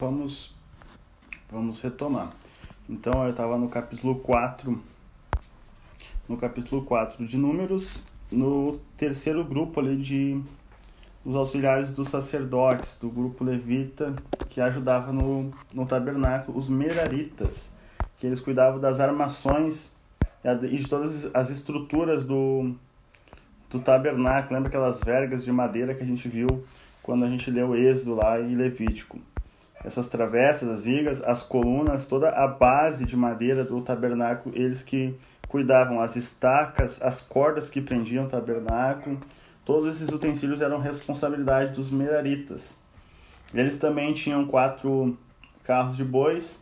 Vamos, vamos retomar. Então eu estava no capítulo 4, no capítulo 4 de Números, no terceiro grupo ali de os auxiliares dos sacerdotes, do grupo levita, que ajudava no, no tabernáculo, os meraritas, que eles cuidavam das armações e de todas as estruturas do, do tabernáculo. Lembra aquelas vergas de madeira que a gente viu quando a gente leu Êxodo lá em Levítico? Essas travessas, as vigas, as colunas, toda a base de madeira do tabernáculo, eles que cuidavam, as estacas, as cordas que prendiam o tabernáculo, todos esses utensílios eram responsabilidade dos meraritas. Eles também tinham quatro carros de bois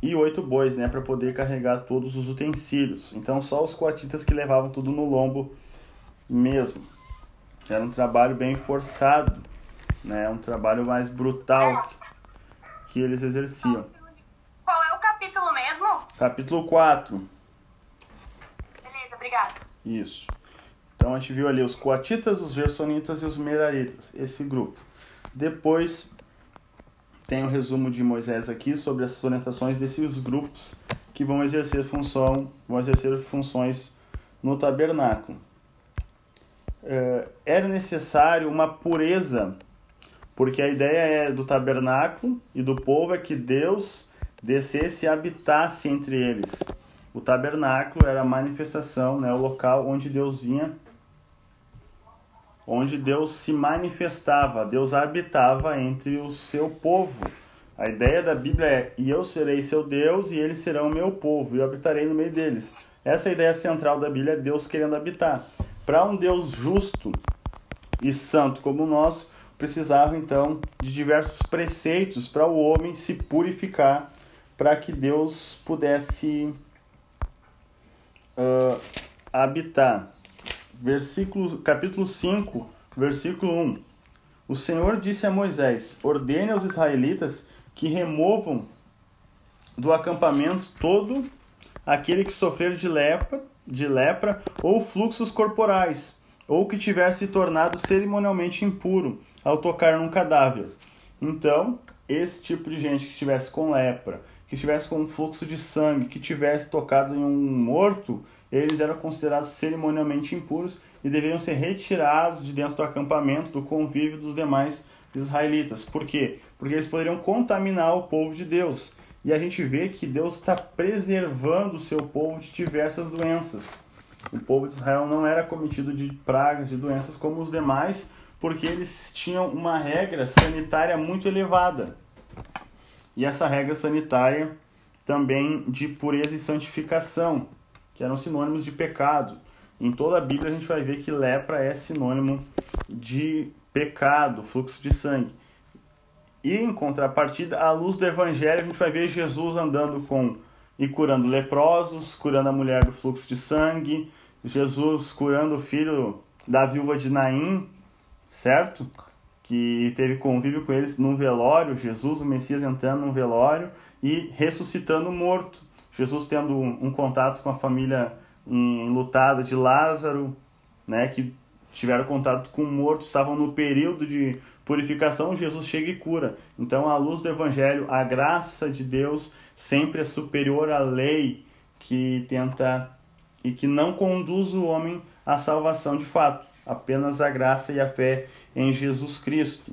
e oito bois, né, para poder carregar todos os utensílios. Então só os coatitas que levavam tudo no lombo mesmo. Era um trabalho bem forçado né? Um trabalho mais brutal que eles exerciam. Qual é o capítulo mesmo? Capítulo 4. Beleza, obrigada. Isso. Então a gente viu ali os coatitas, os gersonitas e os meraritas, esse grupo. Depois tem o um resumo de Moisés aqui sobre essas orientações desses grupos que vão exercer função, vão exercer funções no tabernáculo. É, era necessário uma pureza porque a ideia é do tabernáculo e do povo é que Deus descesse e habitasse entre eles. O tabernáculo era a manifestação, né, o local onde Deus vinha, onde Deus se manifestava, Deus habitava entre o seu povo. A ideia da Bíblia é: e eu serei seu Deus e eles serão meu povo, e eu habitarei no meio deles. Essa é a ideia central da Bíblia, é Deus querendo habitar. Para um Deus justo e santo como o nosso, precisava então de diversos preceitos para o homem se purificar, para que Deus pudesse uh, habitar. Versículo, capítulo 5, versículo 1. O Senhor disse a Moisés: Ordene aos israelitas que removam do acampamento todo aquele que sofrer de lepra, de lepra ou fluxos corporais ou que tiver se tornado cerimonialmente impuro ao tocar num cadáver. Então, esse tipo de gente que estivesse com lepra, que estivesse com um fluxo de sangue, que tivesse tocado em um morto, eles eram considerados cerimonialmente impuros e deveriam ser retirados de dentro do acampamento, do convívio dos demais israelitas. Por quê? Porque eles poderiam contaminar o povo de Deus. E a gente vê que Deus está preservando o seu povo de diversas doenças. O povo de Israel não era cometido de pragas, de doenças como os demais, porque eles tinham uma regra sanitária muito elevada. E essa regra sanitária também de pureza e santificação, que eram sinônimos de pecado. Em toda a Bíblia a gente vai ver que lepra é sinônimo de pecado, fluxo de sangue. E em contrapartida, à luz do evangelho, a gente vai ver Jesus andando com e curando leprosos, curando a mulher do fluxo de sangue, Jesus curando o filho da viúva de Naim, certo? Que teve convívio com eles num velório, Jesus, o Messias, entrando num velório e ressuscitando o morto. Jesus tendo um, contato com a família enlutada de Lázaro, né, que tiveram contato com o morto, estavam no período de purificação, Jesus chega e cura. Então, à luz do Evangelho, a graça de Deus sempre é superior à lei que tenta e que não conduz o homem à salvação de fato, apenas a graça e a fé em Jesus Cristo.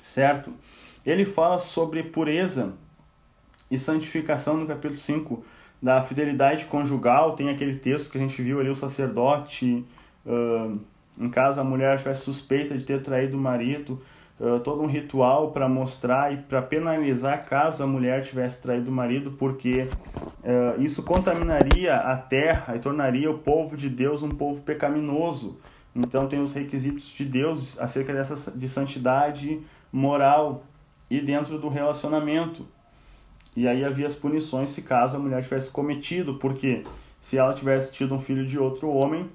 Certo? Ele fala sobre pureza e santificação no capítulo 5 da fidelidade conjugal. Tem aquele texto que a gente viu ali, o sacerdote. Uh, em caso a mulher tivesse suspeita de ter traído o marido, uh, todo um ritual para mostrar e para penalizar caso a mulher tivesse traído o marido, porque uh, isso contaminaria a terra e tornaria o povo de Deus um povo pecaminoso. Então tem os requisitos de Deus acerca dessa de santidade moral e dentro do relacionamento. E aí havia as punições se caso a mulher tivesse cometido, porque se ela tivesse tido um filho de outro homem,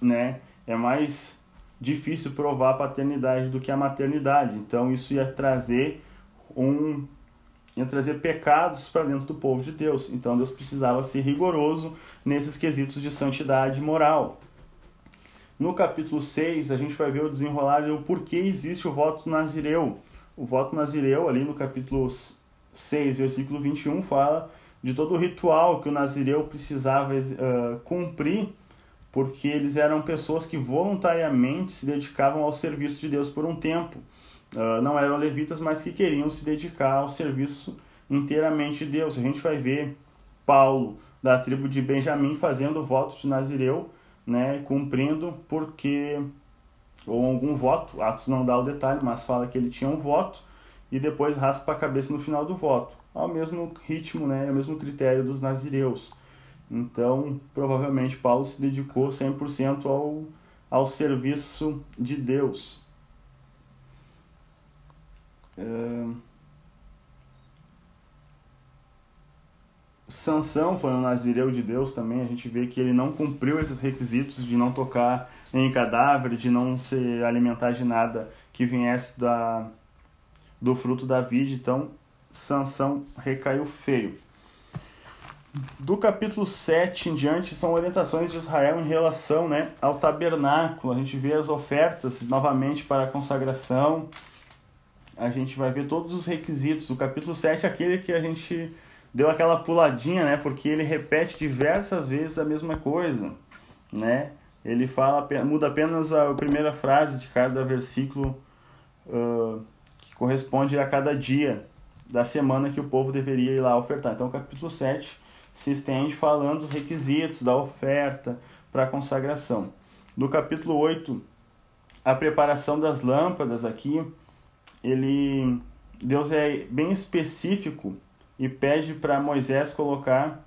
né, é mais difícil provar a paternidade do que a maternidade. Então isso ia trazer um ia trazer pecados para dentro do povo de Deus. Então Deus precisava ser rigoroso nesses quesitos de santidade moral. No capítulo 6, a gente vai ver o desenrolar e o porquê existe o voto nazireu. O voto nazireu, ali no capítulo 6, versículo 21, fala de todo o ritual que o nazireu precisava uh, cumprir, porque eles eram pessoas que voluntariamente se dedicavam ao serviço de Deus por um tempo. Uh, não eram levitas, mas que queriam se dedicar ao serviço inteiramente de Deus. A gente vai ver Paulo, da tribo de Benjamim, fazendo o voto de Nazireu, né, cumprindo, porque, ou algum voto, Atos não dá o detalhe, mas fala que ele tinha um voto, e depois raspa a cabeça no final do voto ao mesmo ritmo, né, ao mesmo critério dos nazireus. Então, provavelmente Paulo se dedicou 100% ao, ao serviço de Deus. É... Sansão foi um nazireu de Deus também. A gente vê que ele não cumpriu esses requisitos de não tocar em cadáver, de não se alimentar de nada que viesse da, do fruto da vide. Então, Sansão recaiu feio. Do capítulo 7 em diante são orientações de Israel em relação né, ao tabernáculo. A gente vê as ofertas novamente para a consagração. A gente vai ver todos os requisitos. O capítulo 7 é aquele que a gente deu aquela puladinha, né? Porque ele repete diversas vezes a mesma coisa, né? Ele fala, muda apenas a primeira frase de cada versículo uh, que corresponde a cada dia da semana que o povo deveria ir lá ofertar. Então, o capítulo 7 se estende falando dos requisitos da oferta para a consagração. Do capítulo 8, a preparação das lâmpadas aqui, ele Deus é bem específico e pede para Moisés colocar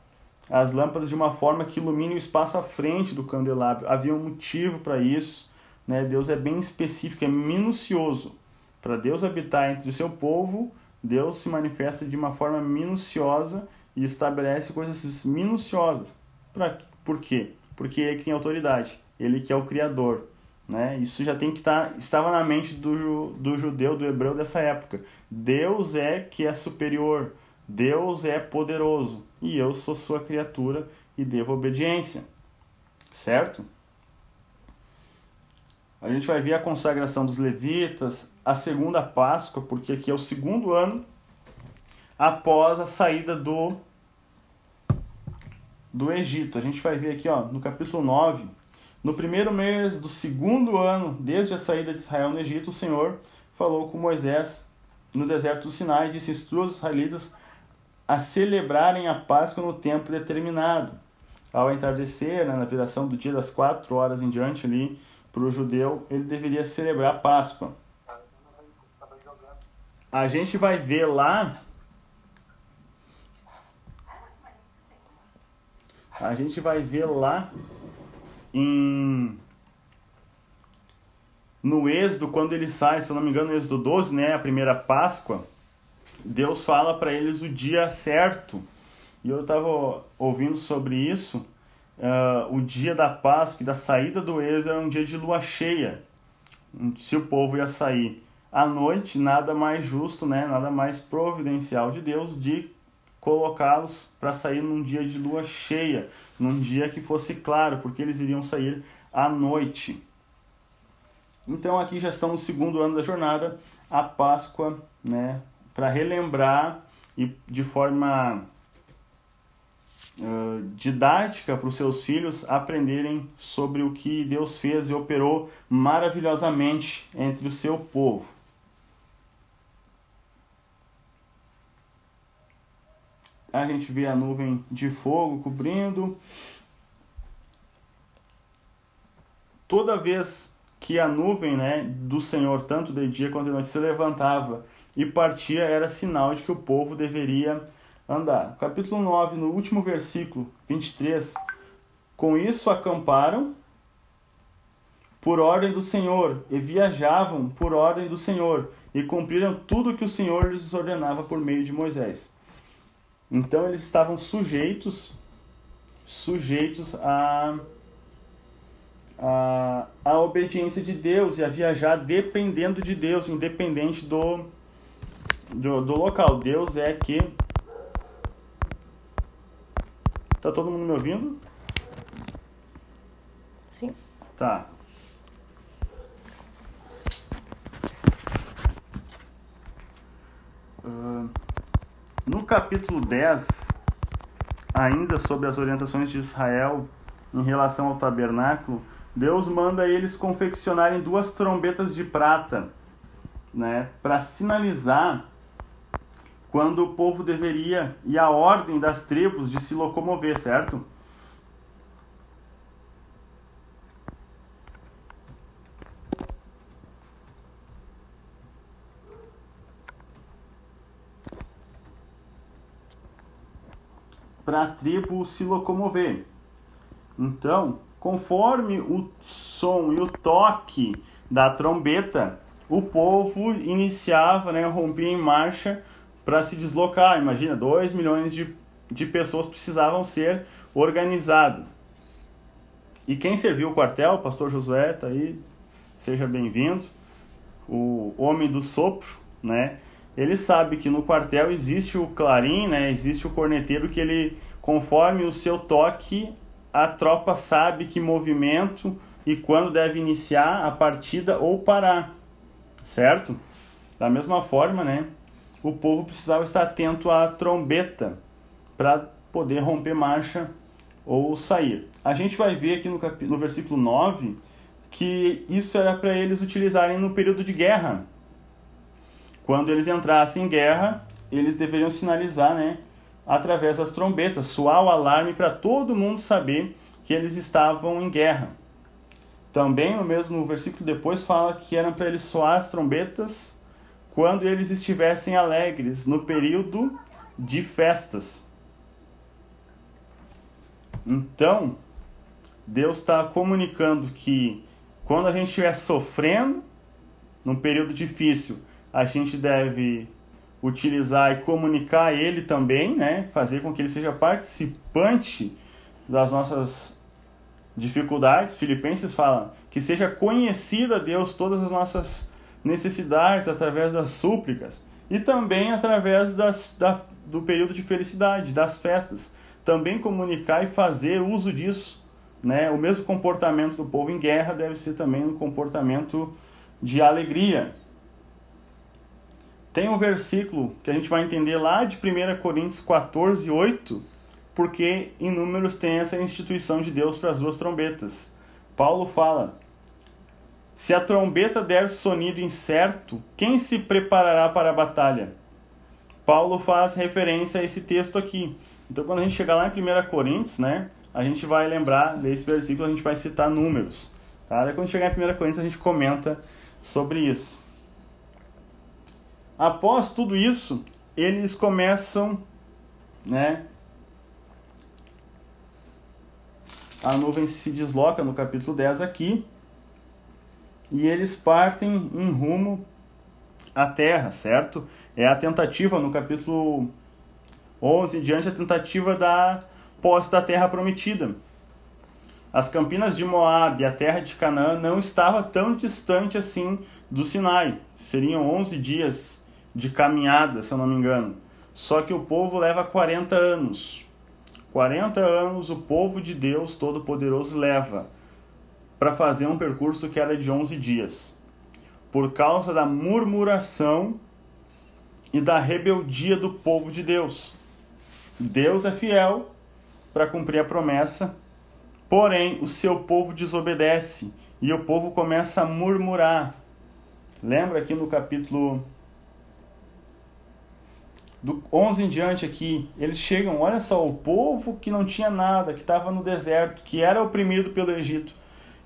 as lâmpadas de uma forma que ilumine o espaço à frente do candelabro. Havia um motivo para isso, né? Deus é bem específico, é minucioso. Para Deus habitar entre o seu povo, Deus se manifesta de uma forma minuciosa e estabelece coisas minuciosas. Pra, por quê? Porque ele tem autoridade, ele que é o Criador. Né? Isso já tem que estar, tá, estava na mente do, do judeu, do hebreu dessa época. Deus é que é superior, Deus é poderoso e eu sou sua criatura e devo obediência. Certo? A gente vai ver a consagração dos levitas, a segunda Páscoa, porque aqui é o segundo ano após a saída do do Egito. A gente vai ver aqui, ó, no capítulo 9, no primeiro mês do segundo ano, desde a saída de Israel no Egito, o Senhor falou com Moisés no deserto do Sinai e disse: Instrua os israelitas a celebrarem a Páscoa no tempo determinado. Ao entardecer, né, na viração do dia das quatro horas em diante ali, para o judeu, ele deveria celebrar a Páscoa. A gente vai ver lá. A gente vai ver lá em no Êxodo, quando ele sai, se eu não me engano, no Êxodo 12, né, a primeira Páscoa, Deus fala para eles o dia certo. E eu estava ouvindo sobre isso uh, o dia da Páscoa e da saída do êxodo era um dia de lua cheia, se o povo ia sair à noite, nada mais justo, né, nada mais providencial de Deus de colocá-los para sair num dia de lua cheia, num dia que fosse claro, porque eles iriam sair à noite. Então aqui já estamos no segundo ano da jornada, a Páscoa, né, para relembrar e de forma uh, didática para os seus filhos aprenderem sobre o que Deus fez e operou maravilhosamente entre o seu povo. A gente vê a nuvem de fogo cobrindo. Toda vez que a nuvem né, do Senhor, tanto de dia quanto de noite, se levantava e partia, era sinal de que o povo deveria andar. Capítulo 9, no último versículo 23. Com isso acamparam por ordem do Senhor e viajavam por ordem do Senhor e cumpriram tudo que o Senhor lhes ordenava por meio de Moisés. Então eles estavam sujeitos sujeitos a a, a obediência de Deus e a viajar dependendo de Deus, independente do, do, do local. Deus é que Tá todo mundo me ouvindo? Sim. Tá. Uh, no capítulo 10, ainda sobre as orientações de Israel em relação ao tabernáculo, Deus manda eles confeccionarem duas trombetas de prata, né, para sinalizar quando o povo deveria e a ordem das tribos de se locomover, certo? Para a tribo se locomover. Então, conforme o som e o toque da trombeta, o povo iniciava, né, rompia em marcha para se deslocar. Imagina, 2 milhões de, de pessoas precisavam ser organizados. E quem serviu o quartel, o pastor Josué, tá aí, seja bem-vindo. O homem do sopro, né? Ele sabe que no quartel existe o clarim, né? Existe o corneteiro que ele, conforme o seu toque, a tropa sabe que movimento e quando deve iniciar a partida ou parar, certo? Da mesma forma, né? o povo precisava estar atento à trombeta para poder romper marcha ou sair. A gente vai ver aqui no, cap... no versículo 9 que isso era para eles utilizarem no período de guerra. Quando eles entrassem em guerra, eles deveriam sinalizar, né, através das trombetas, soar o alarme para todo mundo saber que eles estavam em guerra. Também, no mesmo versículo depois, fala que eram para eles soar as trombetas quando eles estivessem alegres no período de festas. Então, Deus está comunicando que quando a gente estiver sofrendo, num período difícil, a gente deve utilizar e comunicar ele também, né? fazer com que ele seja participante das nossas dificuldades. Filipenses fala que seja conhecida a Deus todas as nossas necessidades através das súplicas e também através das, da, do período de felicidade, das festas. Também comunicar e fazer uso disso. Né? O mesmo comportamento do povo em guerra deve ser também um comportamento de alegria. Tem um versículo que a gente vai entender lá de 1 Coríntios 14, 8, porque em Números tem essa instituição de Deus para as duas trombetas. Paulo fala: se a trombeta der sonido incerto, quem se preparará para a batalha? Paulo faz referência a esse texto aqui. Então, quando a gente chegar lá em 1 Coríntios, né, a gente vai lembrar desse versículo, a gente vai citar números. Tá? Quando chegar em 1 Coríntios, a gente comenta sobre isso. Após tudo isso, eles começam, né, a nuvem se desloca no capítulo 10 aqui, e eles partem em rumo à terra, certo? É a tentativa no capítulo 11 diante a tentativa da posse da terra prometida. As campinas de Moab, a terra de Canaã, não estava tão distante assim do Sinai. Seriam 11 dias de caminhada, se eu não me engano. Só que o povo leva 40 anos. 40 anos o povo de Deus Todo-Poderoso leva para fazer um percurso que era de 11 dias, por causa da murmuração e da rebeldia do povo de Deus. Deus é fiel para cumprir a promessa, porém o seu povo desobedece e o povo começa a murmurar. Lembra aqui no capítulo do 11 em diante aqui, eles chegam, olha só, o povo que não tinha nada, que estava no deserto, que era oprimido pelo Egito,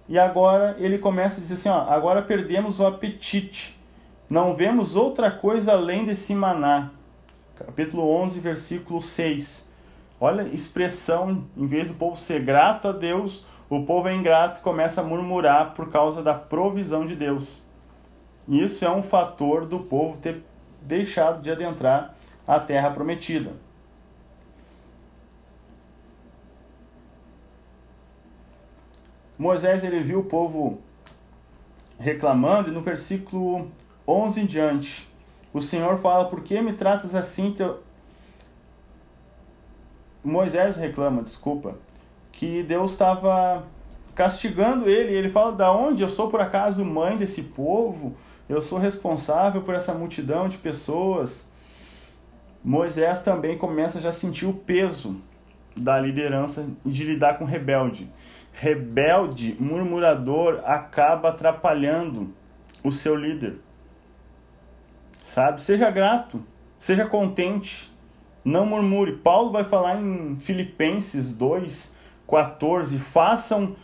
e agora ele começa a dizer assim: ó, agora perdemos o apetite. Não vemos outra coisa além desse maná. Capítulo 11, versículo 6. Olha expressão, em vez do povo ser grato a Deus, o povo é ingrato e começa a murmurar por causa da provisão de Deus. Isso é um fator do povo ter deixado de adentrar a terra prometida. Moisés ele viu o povo reclamando e no versículo 11 em diante, o Senhor fala: Por que me tratas assim? Teu... Moisés reclama, desculpa, que Deus estava castigando ele. Ele fala: Da onde? Eu sou por acaso mãe desse povo? Eu sou responsável por essa multidão de pessoas. Moisés também começa já a sentir o peso da liderança de lidar com rebelde. Rebelde, murmurador, acaba atrapalhando o seu líder. Sabe? Seja grato, seja contente, não murmure. Paulo vai falar em Filipenses 2, 14: façam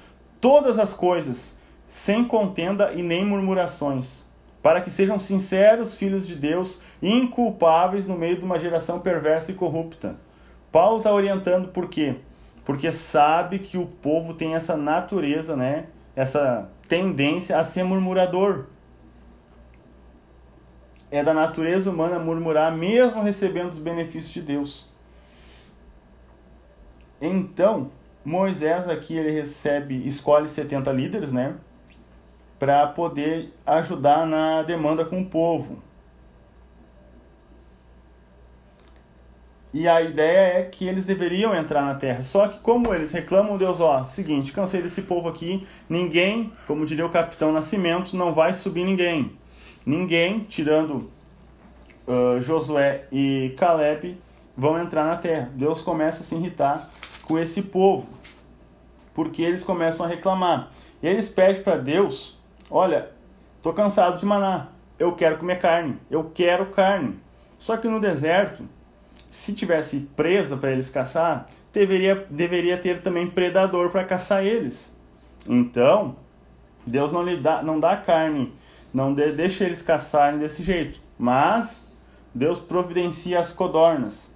todas as coisas sem contenda e nem murmurações, para que sejam sinceros filhos de Deus, inculpáveis no meio de uma geração perversa e corrupta. Paulo está orientando por quê? Porque sabe que o povo tem essa natureza, né? Essa tendência a ser murmurador. É da natureza humana murmurar, mesmo recebendo os benefícios de Deus. Então, Moisés aqui ele recebe, escolhe 70 líderes, né? Para poder ajudar na demanda com o povo. E a ideia é que eles deveriam entrar na terra. Só que como eles reclamam, Deus, ó, seguinte, cansei desse povo aqui, ninguém, como diria o capitão Nascimento, não vai subir ninguém. Ninguém, tirando uh, Josué e Caleb, vão entrar na terra. Deus começa a se irritar com esse povo, porque eles começam a reclamar. E eles pedem para Deus, olha, tô cansado de maná, eu quero comer carne, eu quero carne. Só que no deserto se tivesse presa para eles caçar, deveria, deveria ter também predador para caçar eles. Então, Deus não lhe dá, não dá carne, não de, deixa eles caçarem desse jeito. Mas Deus providencia as codornas.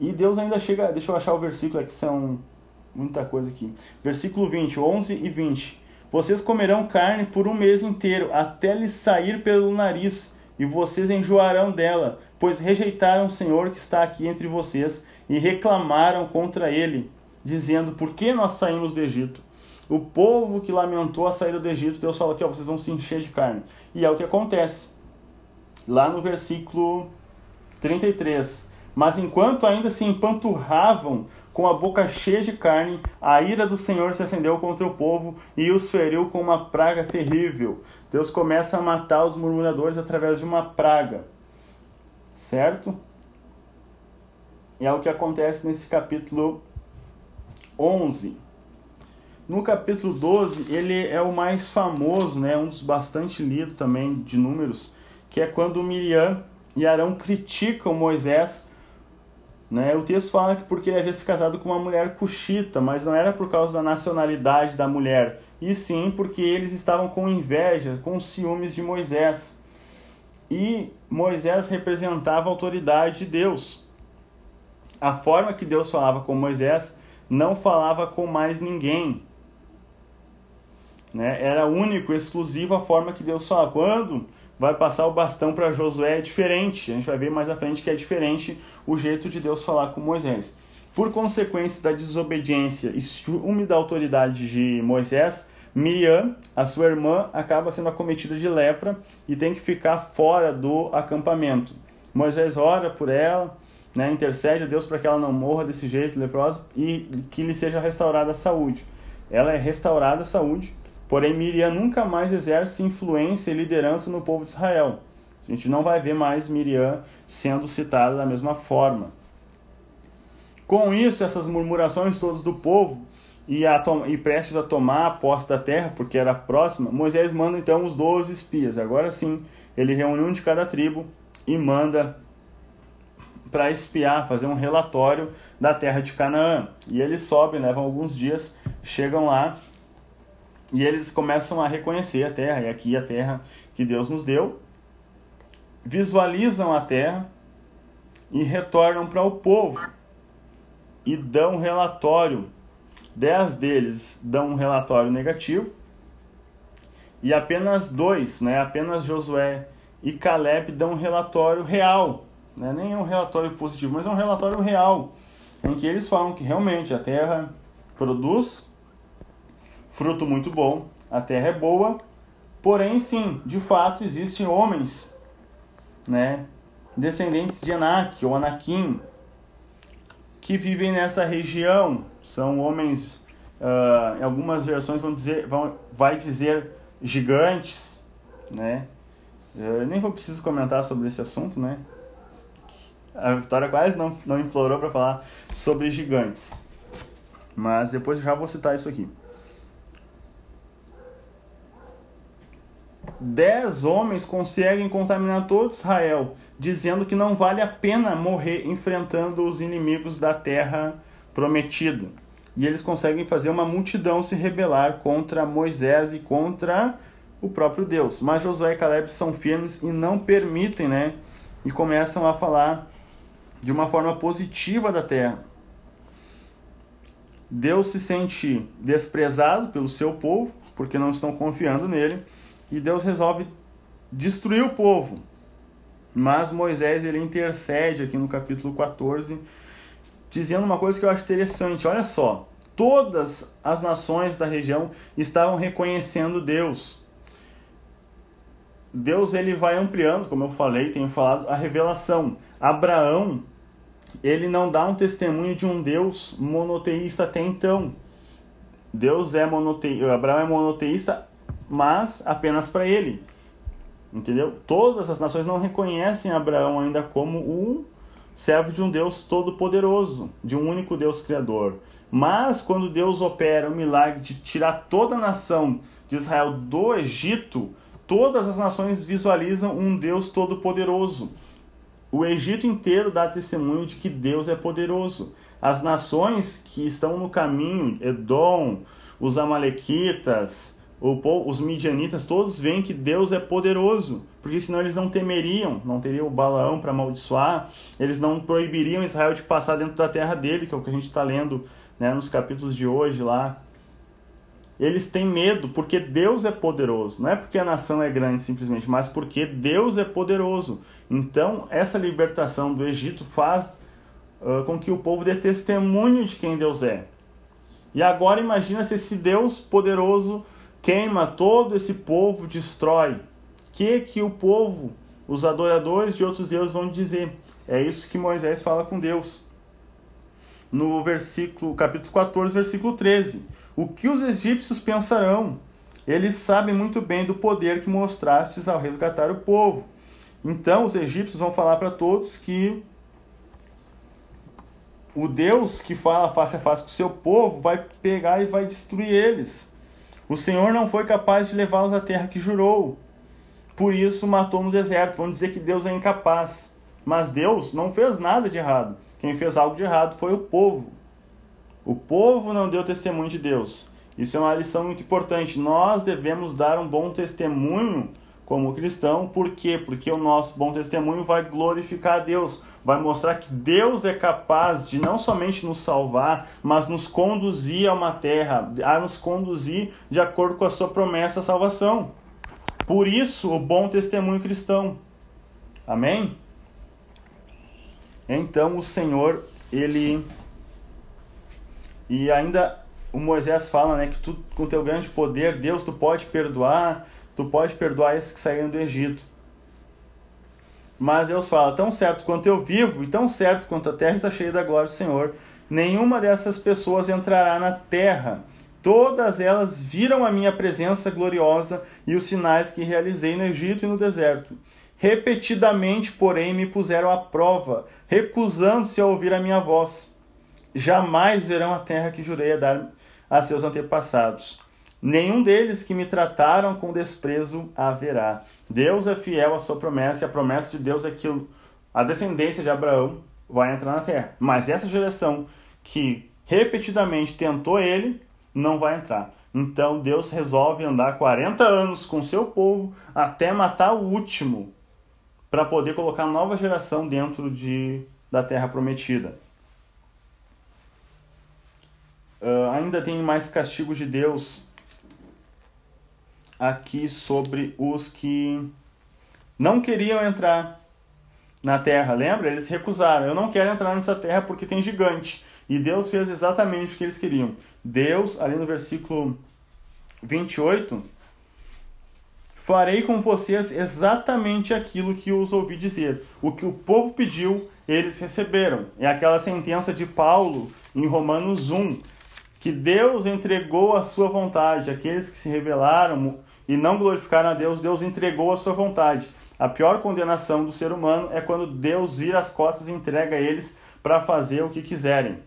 E Deus ainda chega, deixa eu achar o versículo aqui, são muita coisa aqui. Versículo 20, 11 e 20. Vocês comerão carne por um mês inteiro, até lhes sair pelo nariz e vocês enjoarão dela, pois rejeitaram o Senhor que está aqui entre vocês e reclamaram contra ele, dizendo: Por que nós saímos do Egito? O povo que lamentou a saída do Egito, Deus falou que ó, vocês vão se encher de carne. E é o que acontece. Lá no versículo 33. Mas enquanto ainda se empanturravam com a boca cheia de carne, a ira do Senhor se acendeu contra o povo e os feriu com uma praga terrível. Deus começa a matar os murmuradores através de uma praga. Certo? E é o que acontece nesse capítulo 11. No capítulo 12, ele é o mais famoso, né, um dos bastante lido também de números, que é quando Miriam e Arão criticam Moisés né? O texto fala que porque ele havia se casado com uma mulher cuxita, mas não era por causa da nacionalidade da mulher, e sim porque eles estavam com inveja, com ciúmes de Moisés. E Moisés representava a autoridade de Deus. A forma que Deus falava com Moisés não falava com mais ninguém. Né? Era único, exclusivo a forma que Deus falava. Quando vai passar o bastão para Josué é diferente. A gente vai ver mais à frente que é diferente o jeito de Deus falar com Moisés. Por consequência da desobediência e ciúme da autoridade de Moisés, Miriam, a sua irmã, acaba sendo acometida de lepra e tem que ficar fora do acampamento. Moisés ora por ela, né, intercede a Deus para que ela não morra desse jeito leprosa e que lhe seja restaurada a saúde. Ela é restaurada a saúde Porém, Miriam nunca mais exerce influência e liderança no povo de Israel. A gente não vai ver mais Miriam sendo citada da mesma forma. Com isso, essas murmurações todas do povo e, a e prestes a tomar a posse da terra, porque era próxima, Moisés manda então os 12 espias. Agora sim, ele reúne um de cada tribo e manda para espiar, fazer um relatório da terra de Canaã. E eles sobem, levam alguns dias, chegam lá e eles começam a reconhecer a terra, e aqui a terra que Deus nos deu, visualizam a terra e retornam para o povo e dão relatório. Dez deles dão um relatório negativo e apenas dois, né, apenas Josué e Caleb dão um relatório real. Né, nem é um relatório positivo, mas é um relatório real, em que eles falam que realmente a terra produz fruto muito bom, a terra é boa, porém sim, de fato existem homens, né, descendentes de Anak ou Anakim, que vivem nessa região, são homens, uh, em algumas versões vão dizer, vão, vai dizer gigantes, né, Eu nem vou preciso comentar sobre esse assunto, né? A Vitória quase não, não implorou para falar sobre gigantes. Mas depois já vou citar isso aqui. Dez homens conseguem contaminar todo Israel, dizendo que não vale a pena morrer enfrentando os inimigos da terra prometida. E eles conseguem fazer uma multidão se rebelar contra Moisés e contra o próprio Deus. Mas Josué e Caleb são firmes e não permitem, né? E começam a falar de uma forma positiva da terra. Deus se sente desprezado pelo seu povo, porque não estão confiando nele, e Deus resolve destruir o povo. Mas Moisés ele intercede aqui no capítulo 14, dizendo uma coisa que eu acho interessante. Olha só, todas as nações da região estavam reconhecendo Deus. Deus ele vai ampliando, como eu falei, tenho falado, a revelação. Abraão, ele não dá um testemunho de um Deus monoteísta até então. Deus é monoteísta, Abraão é monoteísta, mas apenas para ele. Entendeu? Todas as nações não reconhecem Abraão ainda como um servo de um Deus todo-poderoso, de um único Deus criador. Mas quando Deus opera o milagre de tirar toda a nação de Israel do Egito, todas as nações visualizam um Deus todo-poderoso. O Egito inteiro dá testemunho de que Deus é poderoso. As nações que estão no caminho, Edom, os Amalequitas, os Midianitas, todos veem que Deus é poderoso, porque senão eles não temeriam, não teriam o Balaão para amaldiçoar, eles não proibiriam Israel de passar dentro da terra dele, que é o que a gente está lendo né, nos capítulos de hoje lá, eles têm medo porque Deus é poderoso. Não é porque a nação é grande simplesmente, mas porque Deus é poderoso. Então, essa libertação do Egito faz uh, com que o povo dê testemunho de quem Deus é. E agora imagina se esse Deus poderoso queima todo esse povo, destrói. Que que o povo, os adoradores de outros deuses vão dizer? É isso que Moisés fala com Deus. No versículo, capítulo 14, versículo 13 o que os egípcios pensarão? Eles sabem muito bem do poder que mostrastes ao resgatar o povo. Então os egípcios vão falar para todos que o Deus que fala face a face com o seu povo vai pegar e vai destruir eles. O Senhor não foi capaz de levá-los à terra que jurou. Por isso matou no deserto. Vão dizer que Deus é incapaz. Mas Deus não fez nada de errado. Quem fez algo de errado foi o povo. O povo não deu testemunho de Deus. Isso é uma lição muito importante. Nós devemos dar um bom testemunho como cristão, por quê? Porque o nosso bom testemunho vai glorificar a Deus, vai mostrar que Deus é capaz de não somente nos salvar, mas nos conduzir a uma terra, a nos conduzir de acordo com a sua promessa salvação. Por isso, o bom testemunho cristão. Amém? Então o Senhor, ele e ainda o Moisés fala, né, que tu com teu grande poder, Deus, tu pode perdoar, tu pode perdoar esses que saíram do Egito. Mas Deus fala, tão certo quanto eu vivo e tão certo quanto a terra está cheia da glória do Senhor, nenhuma dessas pessoas entrará na terra. Todas elas viram a minha presença gloriosa e os sinais que realizei no Egito e no deserto. Repetidamente, porém, me puseram à prova, recusando-se a ouvir a minha voz jamais verão a terra que jurei a dar a seus antepassados. Nenhum deles que me trataram com desprezo haverá. Deus é fiel à sua promessa, e a promessa de Deus é que a descendência de Abraão vai entrar na terra. Mas essa geração que repetidamente tentou ele, não vai entrar. Então Deus resolve andar 40 anos com seu povo até matar o último, para poder colocar nova geração dentro de, da terra prometida. Uh, ainda tem mais castigos de Deus aqui sobre os que não queriam entrar na terra. Lembra? Eles recusaram. Eu não quero entrar nessa terra porque tem gigante. E Deus fez exatamente o que eles queriam. Deus, ali no versículo 28, farei com vocês exatamente aquilo que os ouvi dizer. O que o povo pediu, eles receberam. É aquela sentença de Paulo em Romanos 1 que Deus entregou a sua vontade. Aqueles que se rebelaram e não glorificaram a Deus, Deus entregou a sua vontade. A pior condenação do ser humano é quando Deus vira as costas e entrega a eles para fazer o que quiserem.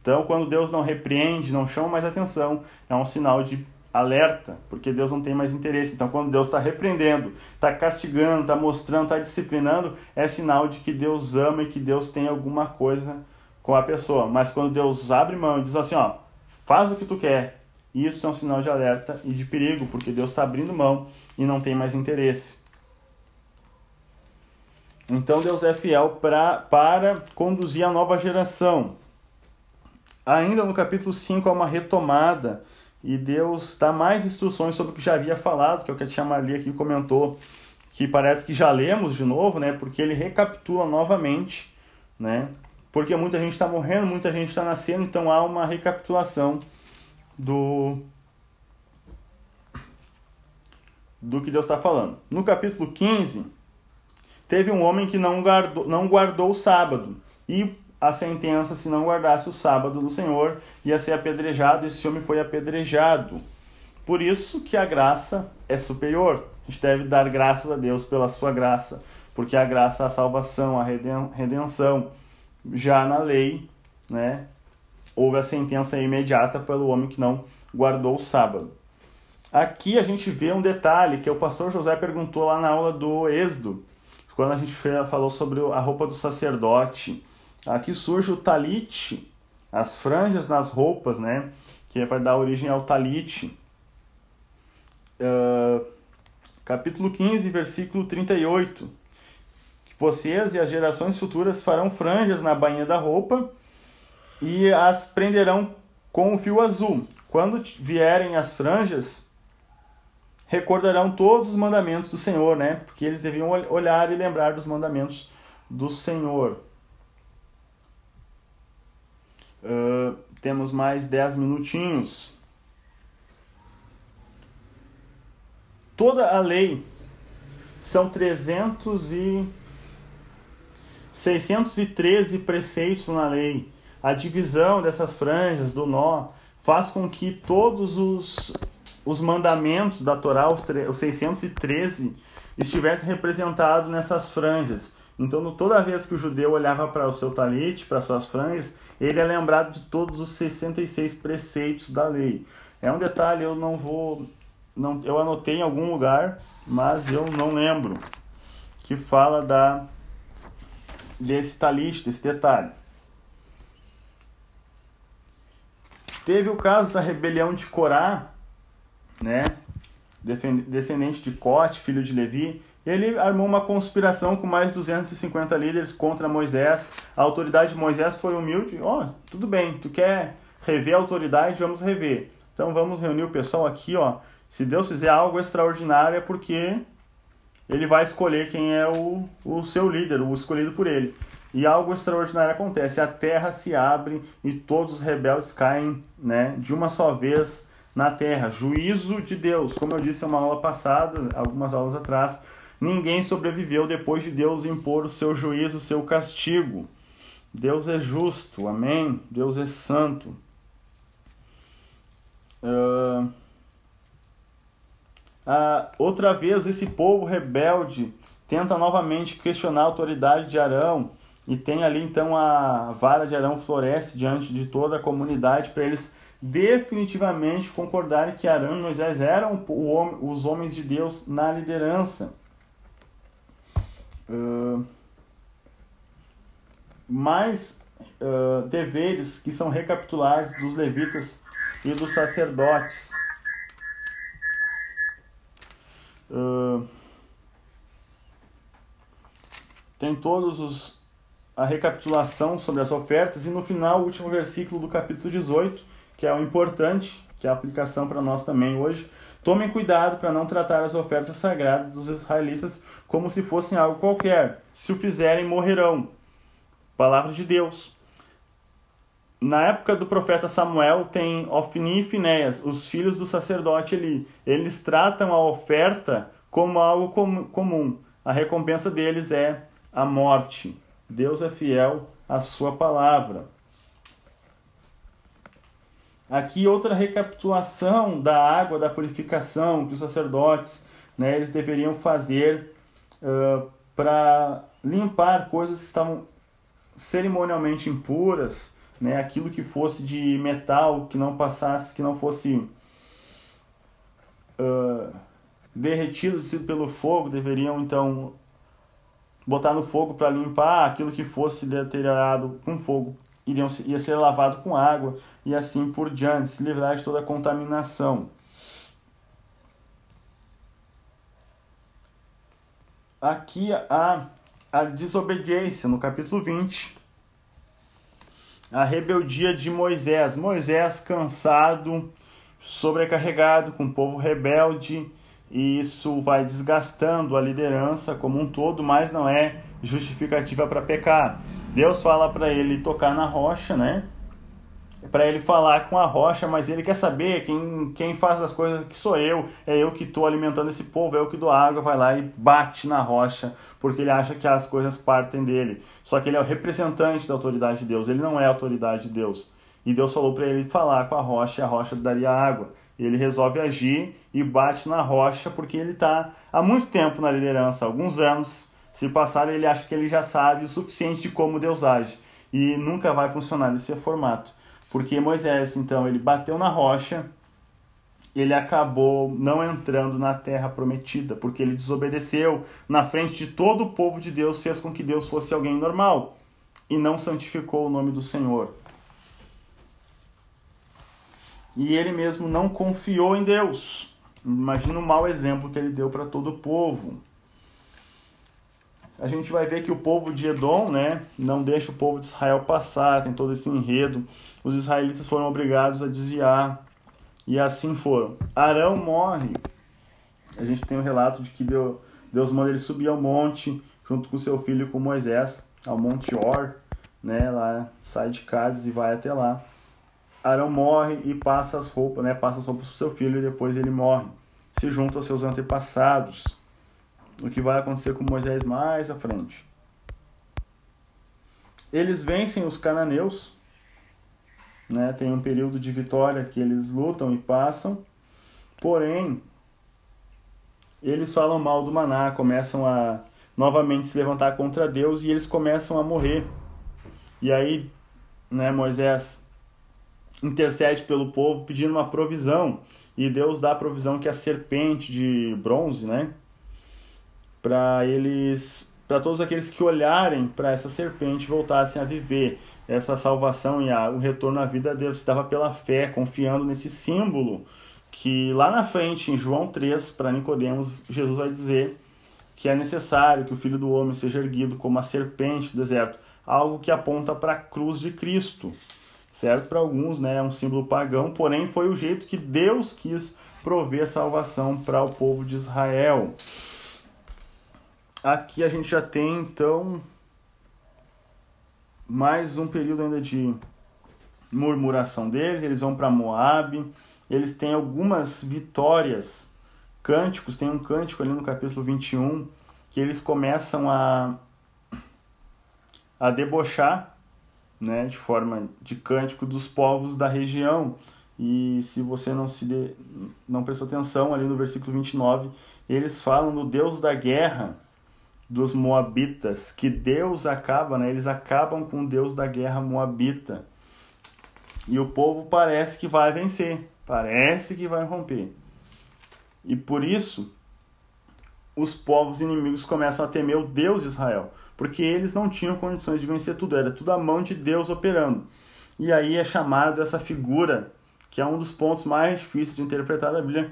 Então, quando Deus não repreende, não chama mais atenção, é um sinal de alerta, porque Deus não tem mais interesse. Então, quando Deus está repreendendo, está castigando, está mostrando, está disciplinando, é sinal de que Deus ama e que Deus tem alguma coisa com a pessoa. Mas quando Deus abre mão e diz assim, ó, faz o que tu quer, isso é um sinal de alerta e de perigo, porque Deus está abrindo mão e não tem mais interesse. Então Deus é fiel pra, para conduzir a nova geração. Ainda no capítulo 5 há uma retomada e Deus dá mais instruções sobre o que já havia falado, que é o que a tia Marli aqui comentou, que parece que já lemos de novo, né? Porque ele recapitula novamente, né? Porque muita gente está morrendo, muita gente está nascendo, então há uma recapitulação do do que Deus está falando. No capítulo 15, teve um homem que não guardou, não guardou o sábado, e a sentença, se não guardasse o sábado do Senhor, ia ser apedrejado. Esse homem foi apedrejado. Por isso que a graça é superior. A gente deve dar graças a Deus pela sua graça, porque a graça, a salvação, a redenção, já na lei, né, houve a sentença imediata pelo homem que não guardou o sábado. Aqui a gente vê um detalhe que o pastor José perguntou lá na aula do Êxodo, quando a gente falou sobre a roupa do sacerdote. Aqui surge o talite, as franjas nas roupas, né? Que vai dar origem ao talite. Uh, capítulo 15, versículo 38. Vocês e as gerações futuras farão franjas na bainha da roupa e as prenderão com o fio azul. Quando vierem as franjas, recordarão todos os mandamentos do Senhor, né? Porque eles deviam olhar e lembrar dos mandamentos do Senhor. Uh, temos mais 10 minutinhos. Toda a lei são 300 e 613 preceitos na lei. A divisão dessas franjas do nó faz com que todos os, os mandamentos da Torá, os, os 613, estivessem representados nessas franjas. Então, toda vez que o judeu olhava para o seu talite, para suas franjas, ele é lembrado de todos os 66 preceitos da lei. É um detalhe, eu não vou. Não, eu anotei em algum lugar, mas eu não lembro. Que fala da desse talite, desse detalhe. Teve o caso da rebelião de Corá, né? Descendente de Cote, filho de Levi, ele armou uma conspiração com mais de 250 líderes contra Moisés. A autoridade de Moisés foi humilde. Ó, oh, tudo bem, tu quer rever a autoridade, vamos rever. Então vamos reunir o pessoal aqui, ó. Se Deus fizer algo extraordinário é porque ele vai escolher quem é o, o seu líder, o escolhido por ele. E algo extraordinário acontece, a terra se abre e todos os rebeldes caem, né, de uma só vez na terra. Juízo de Deus, como eu disse em uma aula passada, algumas aulas atrás, Ninguém sobreviveu depois de Deus impor o seu juízo, o seu castigo. Deus é justo, amém? Deus é santo. Uh, uh, outra vez, esse povo rebelde tenta novamente questionar a autoridade de Arão e tem ali então a vara de Arão floresce diante de toda a comunidade para eles definitivamente concordarem que Arão e Moisés eram os homens de Deus na liderança mais uh, deveres que são recapitulados dos levitas e dos sacerdotes. Uh, tem todos os a recapitulação sobre as ofertas e no final o último versículo do capítulo 18, que é o importante, que é a aplicação para nós também hoje. Tomem cuidado para não tratar as ofertas sagradas dos israelitas como se fossem algo qualquer. Se o fizerem, morrerão. Palavra de Deus. Na época do profeta Samuel, tem Ofni e Finéias, os filhos do sacerdote ali. Eles tratam a oferta como algo com comum. A recompensa deles é a morte. Deus é fiel à sua palavra. Aqui outra recapitulação da água da purificação que os sacerdotes, né, eles deveriam fazer uh, para limpar coisas que estavam cerimonialmente impuras, né? aquilo que fosse de metal, que não passasse, que não fosse uh, derretido pelo fogo, deveriam então botar no fogo para limpar aquilo que fosse deteriorado com fogo iriam, ia ser lavado com água e assim por diante, se livrar de toda a contaminação. Aqui a, a desobediência, no capítulo 20, a rebeldia de Moisés. Moisés cansado, sobrecarregado com o povo rebelde, e isso vai desgastando a liderança como um todo, mas não é justificativa para pecar. Deus fala para ele tocar na rocha, né? Para ele falar com a rocha, mas ele quer saber quem, quem faz as coisas que sou eu, é eu que estou alimentando esse povo, é eu que dou água, vai lá e bate na rocha, porque ele acha que as coisas partem dele. Só que ele é o representante da autoridade de Deus, ele não é a autoridade de Deus. E Deus falou para ele falar com a rocha, e a rocha daria água. Ele resolve agir e bate na rocha porque ele está há muito tempo na liderança, alguns anos se passar, ele acha que ele já sabe o suficiente de como Deus age. E nunca vai funcionar nesse formato. Porque Moisés, então, ele bateu na rocha, ele acabou não entrando na terra prometida, porque ele desobedeceu na frente de todo o povo de Deus, fez com que Deus fosse alguém normal e não santificou o nome do Senhor. E ele mesmo não confiou em Deus. Imagina o mau exemplo que ele deu para todo o povo a gente vai ver que o povo de Edom, né, não deixa o povo de Israel passar, tem todo esse enredo. Os israelitas foram obrigados a desviar e assim foram. Arão morre. A gente tem o um relato de que Deus manda ele subir ao monte junto com seu filho com Moisés, ao monte Or, né, lá sai de Cádiz e vai até lá. Arão morre e passa as roupas, né, passa as roupas para seu filho e depois ele morre. Se junta aos seus antepassados o que vai acontecer com Moisés mais à frente. Eles vencem os cananeus, né? tem um período de vitória que eles lutam e passam, porém, eles falam mal do maná, começam a novamente se levantar contra Deus e eles começam a morrer. E aí, né, Moisés intercede pelo povo pedindo uma provisão, e Deus dá a provisão que é a serpente de bronze, né? para eles, para todos aqueles que olharem para essa serpente voltassem a viver essa salvação e a, o retorno à vida Deus estava pela fé, confiando nesse símbolo que lá na frente em João 3 para Nicodemos Jesus vai dizer que é necessário que o Filho do Homem seja erguido como a serpente do deserto, algo que aponta para a cruz de Cristo. Certo? Para alguns, né, é um símbolo pagão, porém foi o jeito que Deus quis prover salvação para o povo de Israel. Aqui a gente já tem então mais um período ainda de murmuração deles. Eles vão para Moab. Eles têm algumas vitórias, cânticos. Tem um cântico ali no capítulo 21 que eles começam a, a debochar né, de forma de cântico dos povos da região. E se você não se de, não prestou atenção ali no versículo 29, eles falam do Deus da guerra dos Moabitas, que Deus acaba, né? Eles acabam com o Deus da guerra Moabita. E o povo parece que vai vencer, parece que vai romper. E por isso, os povos inimigos começam a temer o Deus de Israel, porque eles não tinham condições de vencer tudo, era tudo a mão de Deus operando. E aí é chamado essa figura, que é um dos pontos mais difíceis de interpretar da Bíblia,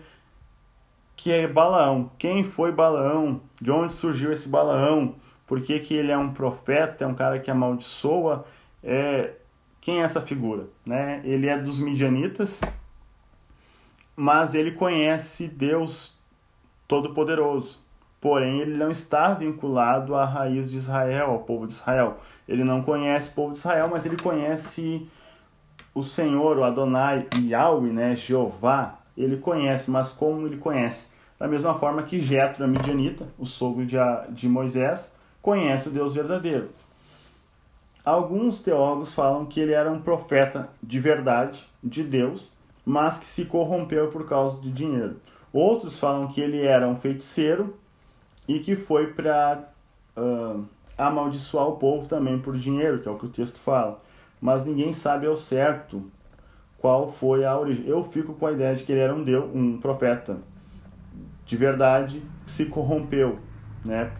que é Balaão. Quem foi Balaão? De onde surgiu esse Balaão? Por que, que ele é um profeta, é um cara que amaldiçoa? É... Quem é essa figura? Né? Ele é dos midianitas, mas ele conhece Deus Todo-Poderoso. Porém, ele não está vinculado à raiz de Israel, ao povo de Israel. Ele não conhece o povo de Israel, mas ele conhece o Senhor, o Adonai, Yahweh, né? Jeová. Ele conhece, mas como ele conhece? Da mesma forma que Jetro, a midianita, o sogro de, de Moisés, conhece o Deus verdadeiro. Alguns teólogos falam que ele era um profeta de verdade, de Deus, mas que se corrompeu por causa de dinheiro. Outros falam que ele era um feiticeiro e que foi para uh, amaldiçoar o povo também por dinheiro, que é o que o texto fala. Mas ninguém sabe ao certo qual foi a origem. Eu fico com a ideia de que ele era um deus, um profeta de verdade que se corrompeu, né?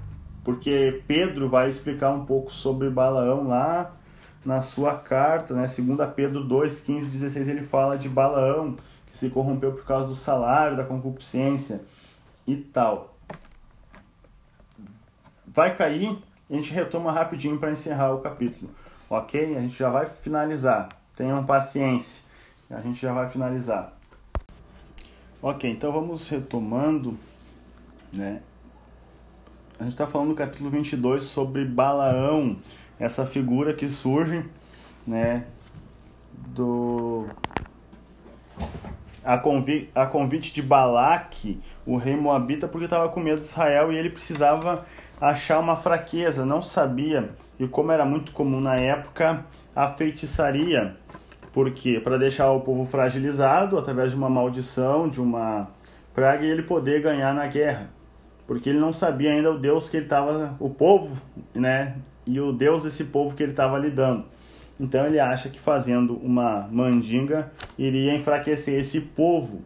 Porque Pedro vai explicar um pouco sobre Balaão lá na sua carta, né? Segunda Pedro 2, 15, 16, ele fala de Balaão, que se corrompeu por causa do salário, da concupiscência e tal. Vai cair, a gente retoma rapidinho para encerrar o capítulo, ok? A gente já vai finalizar. Tenham paciência, a gente já vai finalizar. Ok, então vamos retomando, né? A gente está falando no capítulo 22 sobre Balaão, essa figura que surge, né, do a, convi a convite de Balaque, o rei moabita, porque estava com medo de Israel e ele precisava achar uma fraqueza, não sabia, e como era muito comum na época, a feitiçaria, porque para deixar o povo fragilizado através de uma maldição, de uma praga, e ele poder ganhar na guerra. Porque ele não sabia ainda o Deus que ele estava, o povo, né, e o Deus desse povo que ele estava lidando. Então ele acha que fazendo uma mandinga iria enfraquecer esse povo,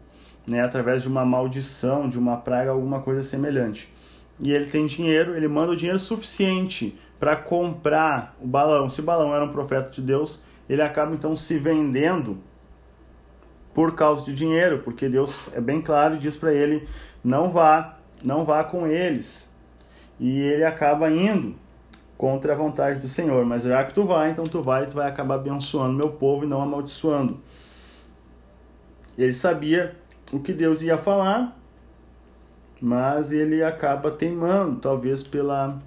né, através de uma maldição, de uma praga, alguma coisa semelhante. E ele tem dinheiro, ele manda o dinheiro suficiente para comprar o balão. Se o balão era um profeta de Deus, ele acaba então se vendendo por causa de dinheiro, porque Deus é bem claro e diz para ele: não vá, não vá com eles. E ele acaba indo contra a vontade do Senhor. Mas já que tu vai, então tu vai e tu vai acabar abençoando meu povo e não amaldiçoando. Ele sabia o que Deus ia falar, mas ele acaba teimando, talvez pela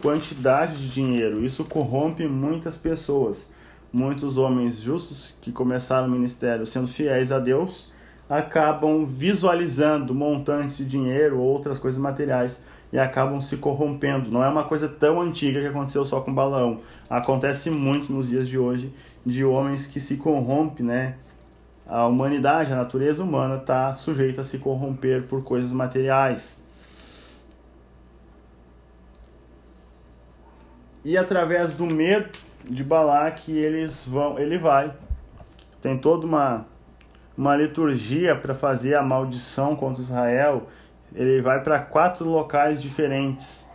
quantidade de dinheiro. Isso corrompe muitas pessoas. Muitos homens justos que começaram o ministério sendo fiéis a Deus acabam visualizando montantes de dinheiro ou outras coisas materiais e acabam se corrompendo. Não é uma coisa tão antiga que aconteceu só com balão. Acontece muito nos dias de hoje de homens que se corrompem, né? A humanidade, a natureza humana está sujeita a se corromper por coisas materiais. E através do medo de Balaque, eles vão, ele vai. Tem toda uma uma liturgia para fazer a maldição contra Israel ele vai para quatro locais diferentes,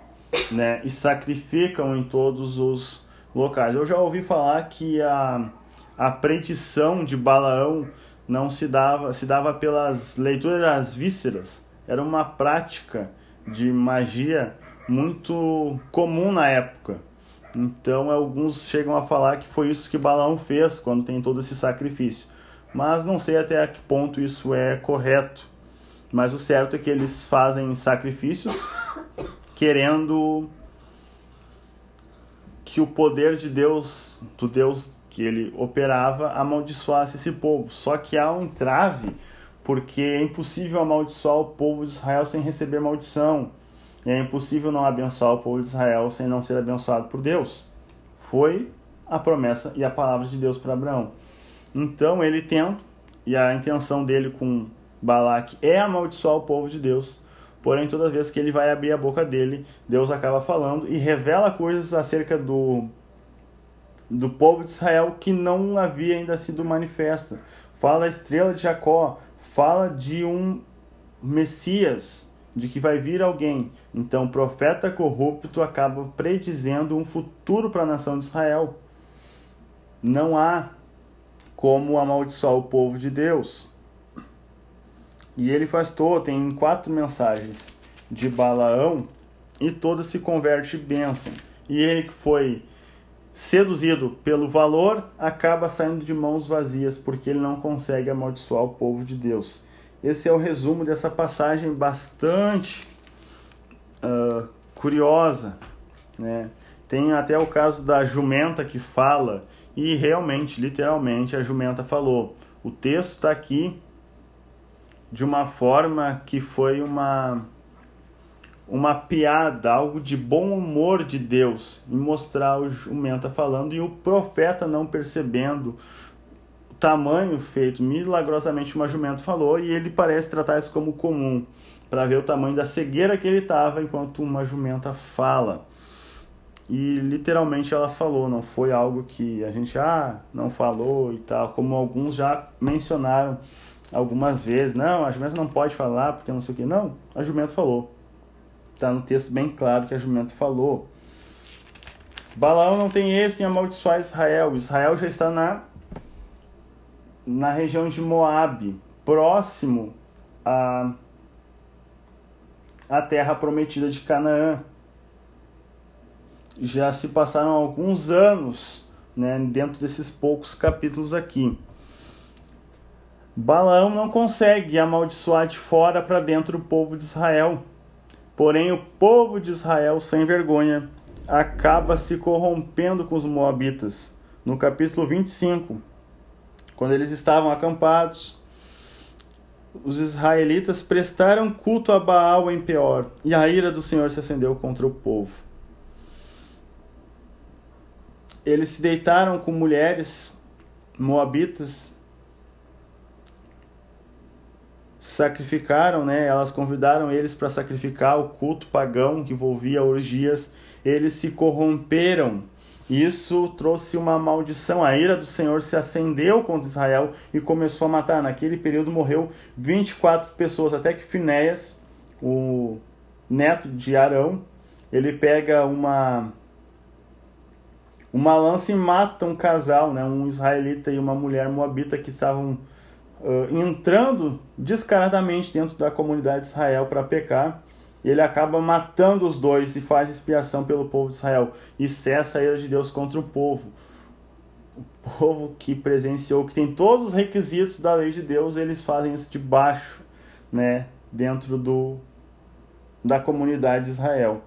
né? E sacrificam em todos os locais. Eu já ouvi falar que a, a predição de Balaão não se dava, se dava pelas leituras das vísceras. Era uma prática de magia muito comum na época. Então alguns chegam a falar que foi isso que Balaão fez quando tem todo esse sacrifício. Mas não sei até que ponto isso é correto. Mas o certo é que eles fazem sacrifícios querendo que o poder de Deus, do Deus que ele operava, amaldiçoasse esse povo. Só que há um trave, porque é impossível amaldiçoar o povo de Israel sem receber maldição. E é impossível não abençoar o povo de Israel sem não ser abençoado por Deus. Foi a promessa e a palavra de Deus para Abraão. Então ele tenta, e a intenção dele com Balaque é amaldiçoar o povo de Deus. Porém, toda vez que ele vai abrir a boca dele, Deus acaba falando e revela coisas acerca do, do povo de Israel que não havia ainda sido manifesta. Fala da estrela de Jacó, fala de um Messias, de que vai vir alguém. Então, profeta corrupto acaba predizendo um futuro para a nação de Israel. Não há como amaldiçoar o povo de Deus. E ele faz todo, tem quatro mensagens de Balaão e todas se converte em bênção. E ele que foi seduzido pelo valor acaba saindo de mãos vazias porque ele não consegue amaldiçoar o povo de Deus. Esse é o resumo dessa passagem bastante uh, curiosa. Né? Tem até o caso da jumenta que fala, e realmente, literalmente, a jumenta falou. O texto está aqui de uma forma que foi uma uma piada, algo de bom humor de Deus em mostrar o jumenta falando e o profeta não percebendo o tamanho feito. Milagrosamente uma jumenta falou e ele parece tratar isso como comum. para ver o tamanho da cegueira que ele estava enquanto uma jumenta fala. E literalmente ela falou, não foi algo que a gente ah, não falou e tal, como alguns já mencionaram algumas vezes. Não, a jumenta não pode falar porque não sei o que. Não, a jumenta falou. Está no texto bem claro que a jumenta falou. Balaão não tem êxito em amaldiçoar Israel. Israel já está na, na região de Moabe, próximo à, à terra prometida de Canaã já se passaram alguns anos né, dentro desses poucos capítulos aqui. Balaão não consegue amaldiçoar de fora para dentro o povo de Israel. Porém, o povo de Israel, sem vergonha, acaba se corrompendo com os Moabitas. No capítulo 25, quando eles estavam acampados, os israelitas prestaram culto a Baal em Peor, e a ira do Senhor se acendeu contra o povo eles se deitaram com mulheres moabitas, sacrificaram, né? Elas convidaram eles para sacrificar o culto pagão que envolvia orgias. Eles se corromperam. Isso trouxe uma maldição. A ira do Senhor se acendeu contra Israel e começou a matar. Naquele período morreu 24 pessoas, até que Finéias, o neto de Arão, ele pega uma uma lança e mata um casal, né, um israelita e uma mulher moabita que estavam uh, entrando descaradamente dentro da comunidade de Israel para pecar. Ele acaba matando os dois e faz expiação pelo povo de Israel e cessa a ira de Deus contra o povo. O povo que presenciou, que tem todos os requisitos da lei de Deus, eles fazem isso debaixo, né, dentro do da comunidade de Israel.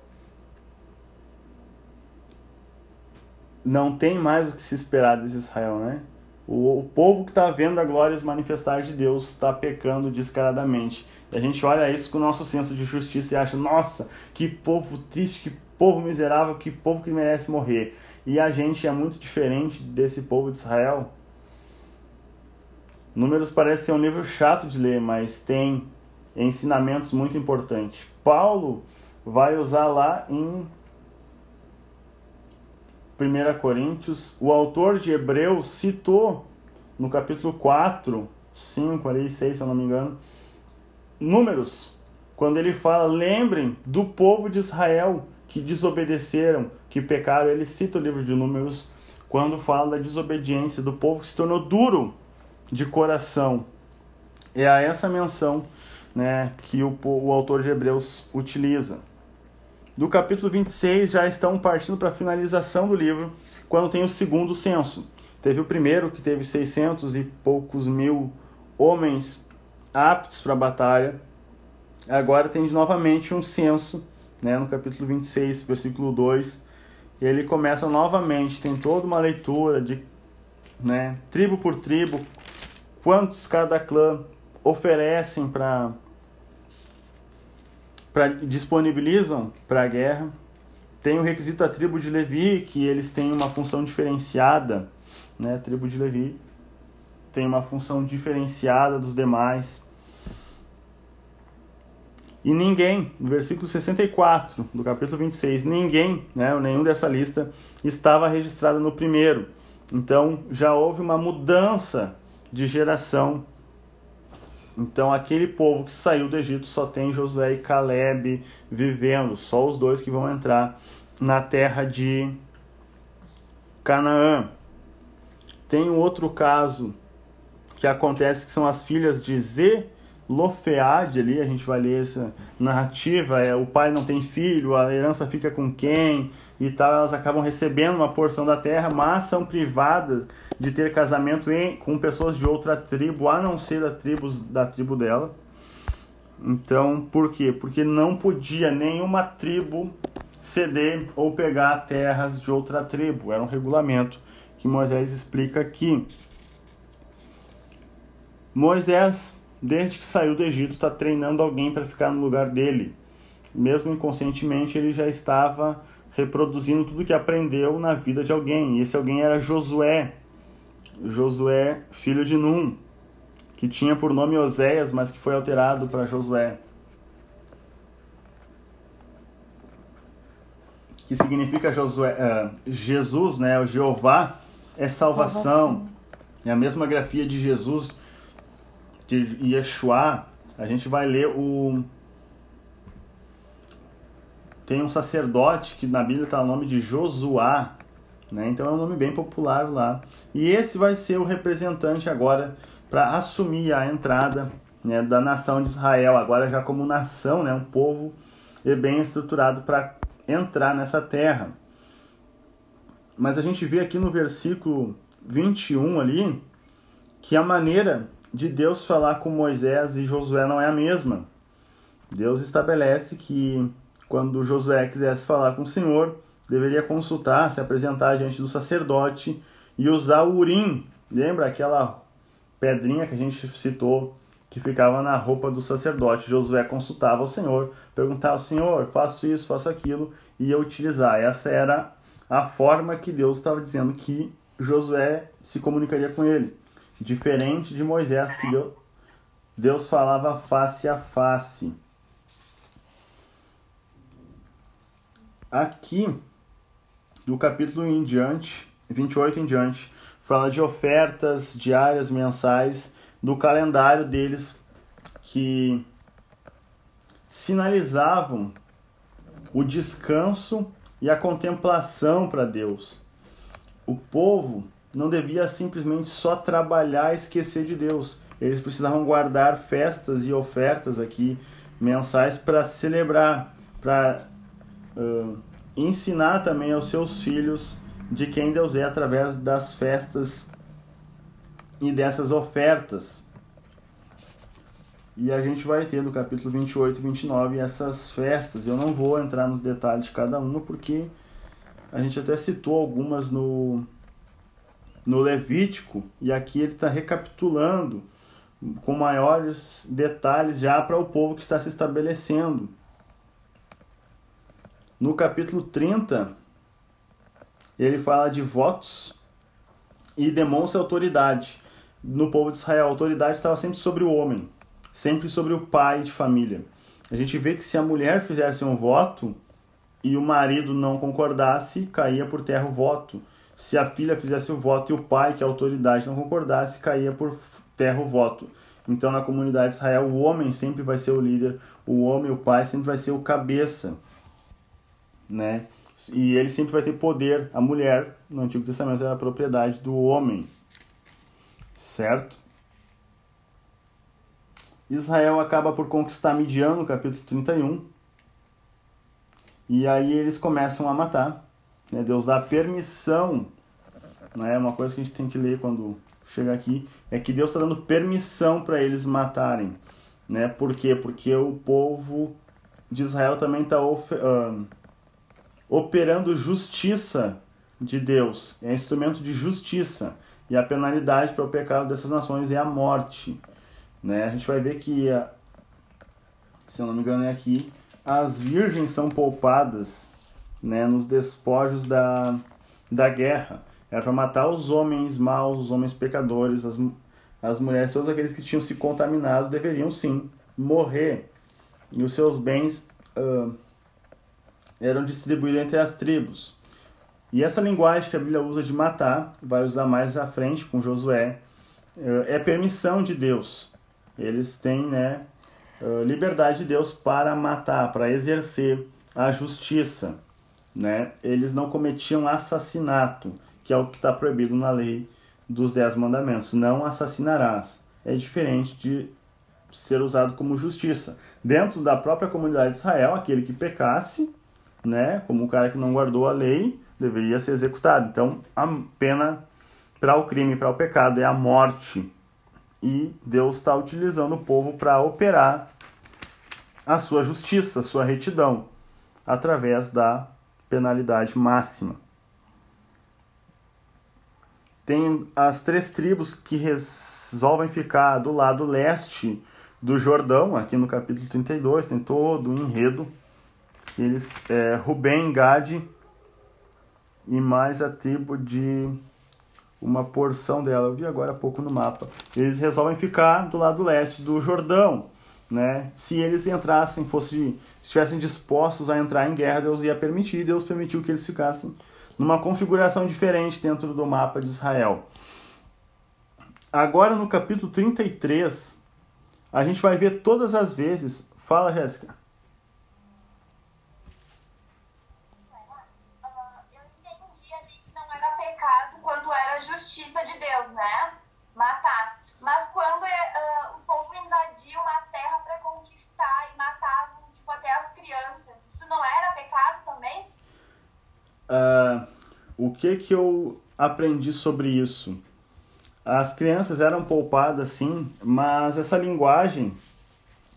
não tem mais o que se esperar desse Israel, né? O, o povo que está vendo a glória e os manifestar de Deus está pecando descaradamente. E a gente olha isso com o nosso senso de justiça e acha, nossa, que povo triste, que povo miserável, que povo que merece morrer. E a gente é muito diferente desse povo de Israel. Números parece ser um livro chato de ler, mas tem ensinamentos muito importantes. Paulo vai usar lá em 1 Coríntios, o autor de Hebreus citou no capítulo 4, 5, ali, 6, se eu não me engano, números, quando ele fala, lembrem do povo de Israel que desobedeceram, que pecaram, ele cita o livro de números quando fala da desobediência do povo que se tornou duro de coração. É a essa menção né, que o, o autor de Hebreus utiliza do capítulo 26 já estão partindo para a finalização do livro, quando tem o segundo censo. Teve o primeiro, que teve 600 e poucos mil homens aptos para a batalha. Agora tem novamente um censo, né, no capítulo 26, versículo 2. Ele começa novamente, tem toda uma leitura de né, tribo por tribo, quantos cada clã oferecem para pra, disponibilizam para a guerra. Tem o requisito da tribo de Levi, que eles têm uma função diferenciada, né? A tribo de Levi tem uma função diferenciada dos demais. E ninguém, no versículo 64 do capítulo 26, ninguém, né, nenhum dessa lista estava registrado no primeiro. Então já houve uma mudança de geração então aquele povo que saiu do Egito só tem Josué e Caleb vivendo, só os dois que vão entrar na terra de Canaã. Tem um outro caso que acontece que são as filhas de Zelofeade ali, a gente vai ler essa narrativa, é o pai não tem filho, a herança fica com quem e tal, elas acabam recebendo uma porção da terra, mas são privadas de ter casamento em, com pessoas de outra tribo, a não ser da tribo, da tribo dela. Então, por quê? Porque não podia nenhuma tribo ceder ou pegar terras de outra tribo. Era um regulamento que Moisés explica aqui. Moisés, desde que saiu do Egito, está treinando alguém para ficar no lugar dele. Mesmo inconscientemente, ele já estava reproduzindo tudo que aprendeu na vida de alguém. E esse alguém era Josué, Josué, filho de Num, que tinha por nome Oséias, mas que foi alterado para Josué. Que significa Josué, uh, Jesus, né? O Jeová é salvação. salvação. É a mesma grafia de Jesus, de Yeshua, a gente vai ler o tem um sacerdote que na Bíblia está o nome de Josuá, né? então é um nome bem popular lá. E esse vai ser o representante agora para assumir a entrada né, da nação de Israel, agora já como nação, né, um povo bem estruturado para entrar nessa terra. Mas a gente vê aqui no versículo 21 ali que a maneira de Deus falar com Moisés e Josué não é a mesma. Deus estabelece que quando Josué quisesse falar com o Senhor, deveria consultar, se apresentar diante do sacerdote e usar o urim. Lembra aquela pedrinha que a gente citou que ficava na roupa do sacerdote. Josué consultava o Senhor, perguntava ao Senhor, faço isso, faço aquilo, e ia utilizar. Essa era a forma que Deus estava dizendo que Josué se comunicaria com ele. Diferente de Moisés, que Deus, Deus falava face a face. Aqui, do capítulo em diante, 28 em diante, fala de ofertas diárias, mensais, do calendário deles que sinalizavam o descanso e a contemplação para Deus. O povo não devia simplesmente só trabalhar e esquecer de Deus. Eles precisavam guardar festas e ofertas aqui mensais para celebrar, para uh, ensinar também aos seus filhos de quem Deus é através das festas e dessas ofertas. E a gente vai ter no capítulo 28 e 29 essas festas. Eu não vou entrar nos detalhes de cada uma porque a gente até citou algumas no, no Levítico e aqui ele está recapitulando com maiores detalhes já para o povo que está se estabelecendo. No capítulo 30, ele fala de votos e demonstra autoridade. No povo de Israel, a autoridade estava sempre sobre o homem sempre sobre o pai de família. A gente vê que se a mulher fizesse um voto e o marido não concordasse, caía por terra o voto. Se a filha fizesse o voto e o pai, que é a autoridade, não concordasse, caía por terra o voto. Então, na comunidade de Israel, o homem sempre vai ser o líder, o homem, o pai, sempre vai ser o cabeça, né? E ele sempre vai ter poder. A mulher, no Antigo Testamento, era a propriedade do homem, certo? Israel acaba por conquistar Midian no capítulo 31. E aí eles começam a matar. Né? Deus dá permissão. Né? Uma coisa que a gente tem que ler quando chega aqui é que Deus está dando permissão para eles matarem. Né? Por quê? Porque o povo de Israel também está uh, operando justiça de Deus. É instrumento de justiça. E a penalidade para o pecado dessas nações é a morte. Né? A gente vai ver que, se eu não me engano é aqui, as virgens são poupadas né, nos despojos da, da guerra. Era para matar os homens maus, os homens pecadores, as, as mulheres, todos aqueles que tinham se contaminado deveriam sim morrer. E os seus bens uh, eram distribuídos entre as tribos. E essa linguagem que a Bíblia usa de matar, vai usar mais à frente com Josué, uh, é permissão de Deus eles têm né, liberdade de Deus para matar, para exercer a justiça. Né? Eles não cometiam assassinato, que é o que está proibido na lei dos Dez Mandamentos. Não assassinarás. É diferente de ser usado como justiça. Dentro da própria comunidade de Israel, aquele que pecasse, né, como o cara que não guardou a lei, deveria ser executado. Então, a pena para o crime, para o pecado, é a morte e Deus está utilizando o povo para operar a sua justiça, a sua retidão, através da penalidade máxima. Tem as três tribos que resolvem ficar do lado leste do Jordão, aqui no capítulo 32, tem todo o enredo. Eles, é, Rubem, Gade e mais a tribo de uma porção dela, eu vi agora há pouco no mapa. Eles resolvem ficar do lado leste do Jordão, né? Se eles entrassem, fosse estivessem dispostos a entrar em guerra, Deus ia permitir, Deus permitiu que eles ficassem numa configuração diferente dentro do mapa de Israel. Agora no capítulo 33, a gente vai ver todas as vezes. Fala, Jéssica. Eu entendi ali que não era pecado quando era justiça de Deus, né? Matar. Mas quando uh, o povo invadiu uma terra para conquistar e matavam tipo, até as crianças, isso não era pecado também? Uh, o que que eu aprendi sobre isso? As crianças eram poupadas sim, mas essa linguagem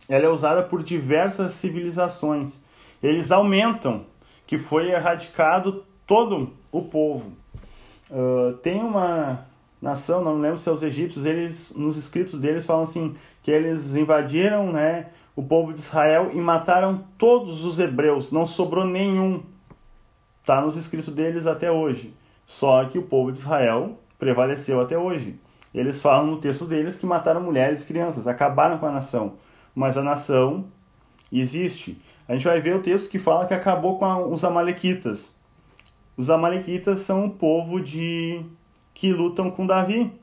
ela é usada por diversas civilizações. Eles aumentam que foi erradicado todo o povo. Uh, tem uma nação, não lembro se é os egípcios, eles nos escritos deles falam assim que eles invadiram, né, o povo de Israel e mataram todos os hebreus, não sobrou nenhum. Tá nos escritos deles até hoje. Só que o povo de Israel prevaleceu até hoje. Eles falam no texto deles que mataram mulheres e crianças, acabaram com a nação. Mas a nação existe. A gente vai ver o texto que fala que acabou com a, os amalequitas. Os amalequitas são o povo de que lutam com Davi,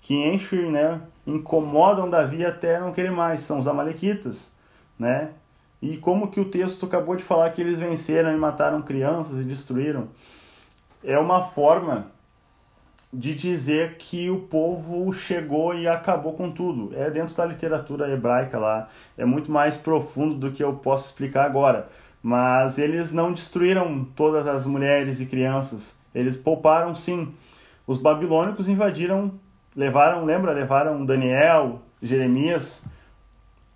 que enchem, né, incomodam Davi até não querer mais, são os amalequitas, né? E como que o texto acabou de falar que eles venceram e mataram crianças e destruíram? É uma forma de dizer que o povo chegou e acabou com tudo. É dentro da literatura hebraica lá. É muito mais profundo do que eu posso explicar agora. Mas eles não destruíram todas as mulheres e crianças. Eles pouparam sim. Os babilônicos invadiram, levaram, lembra, levaram Daniel, Jeremias.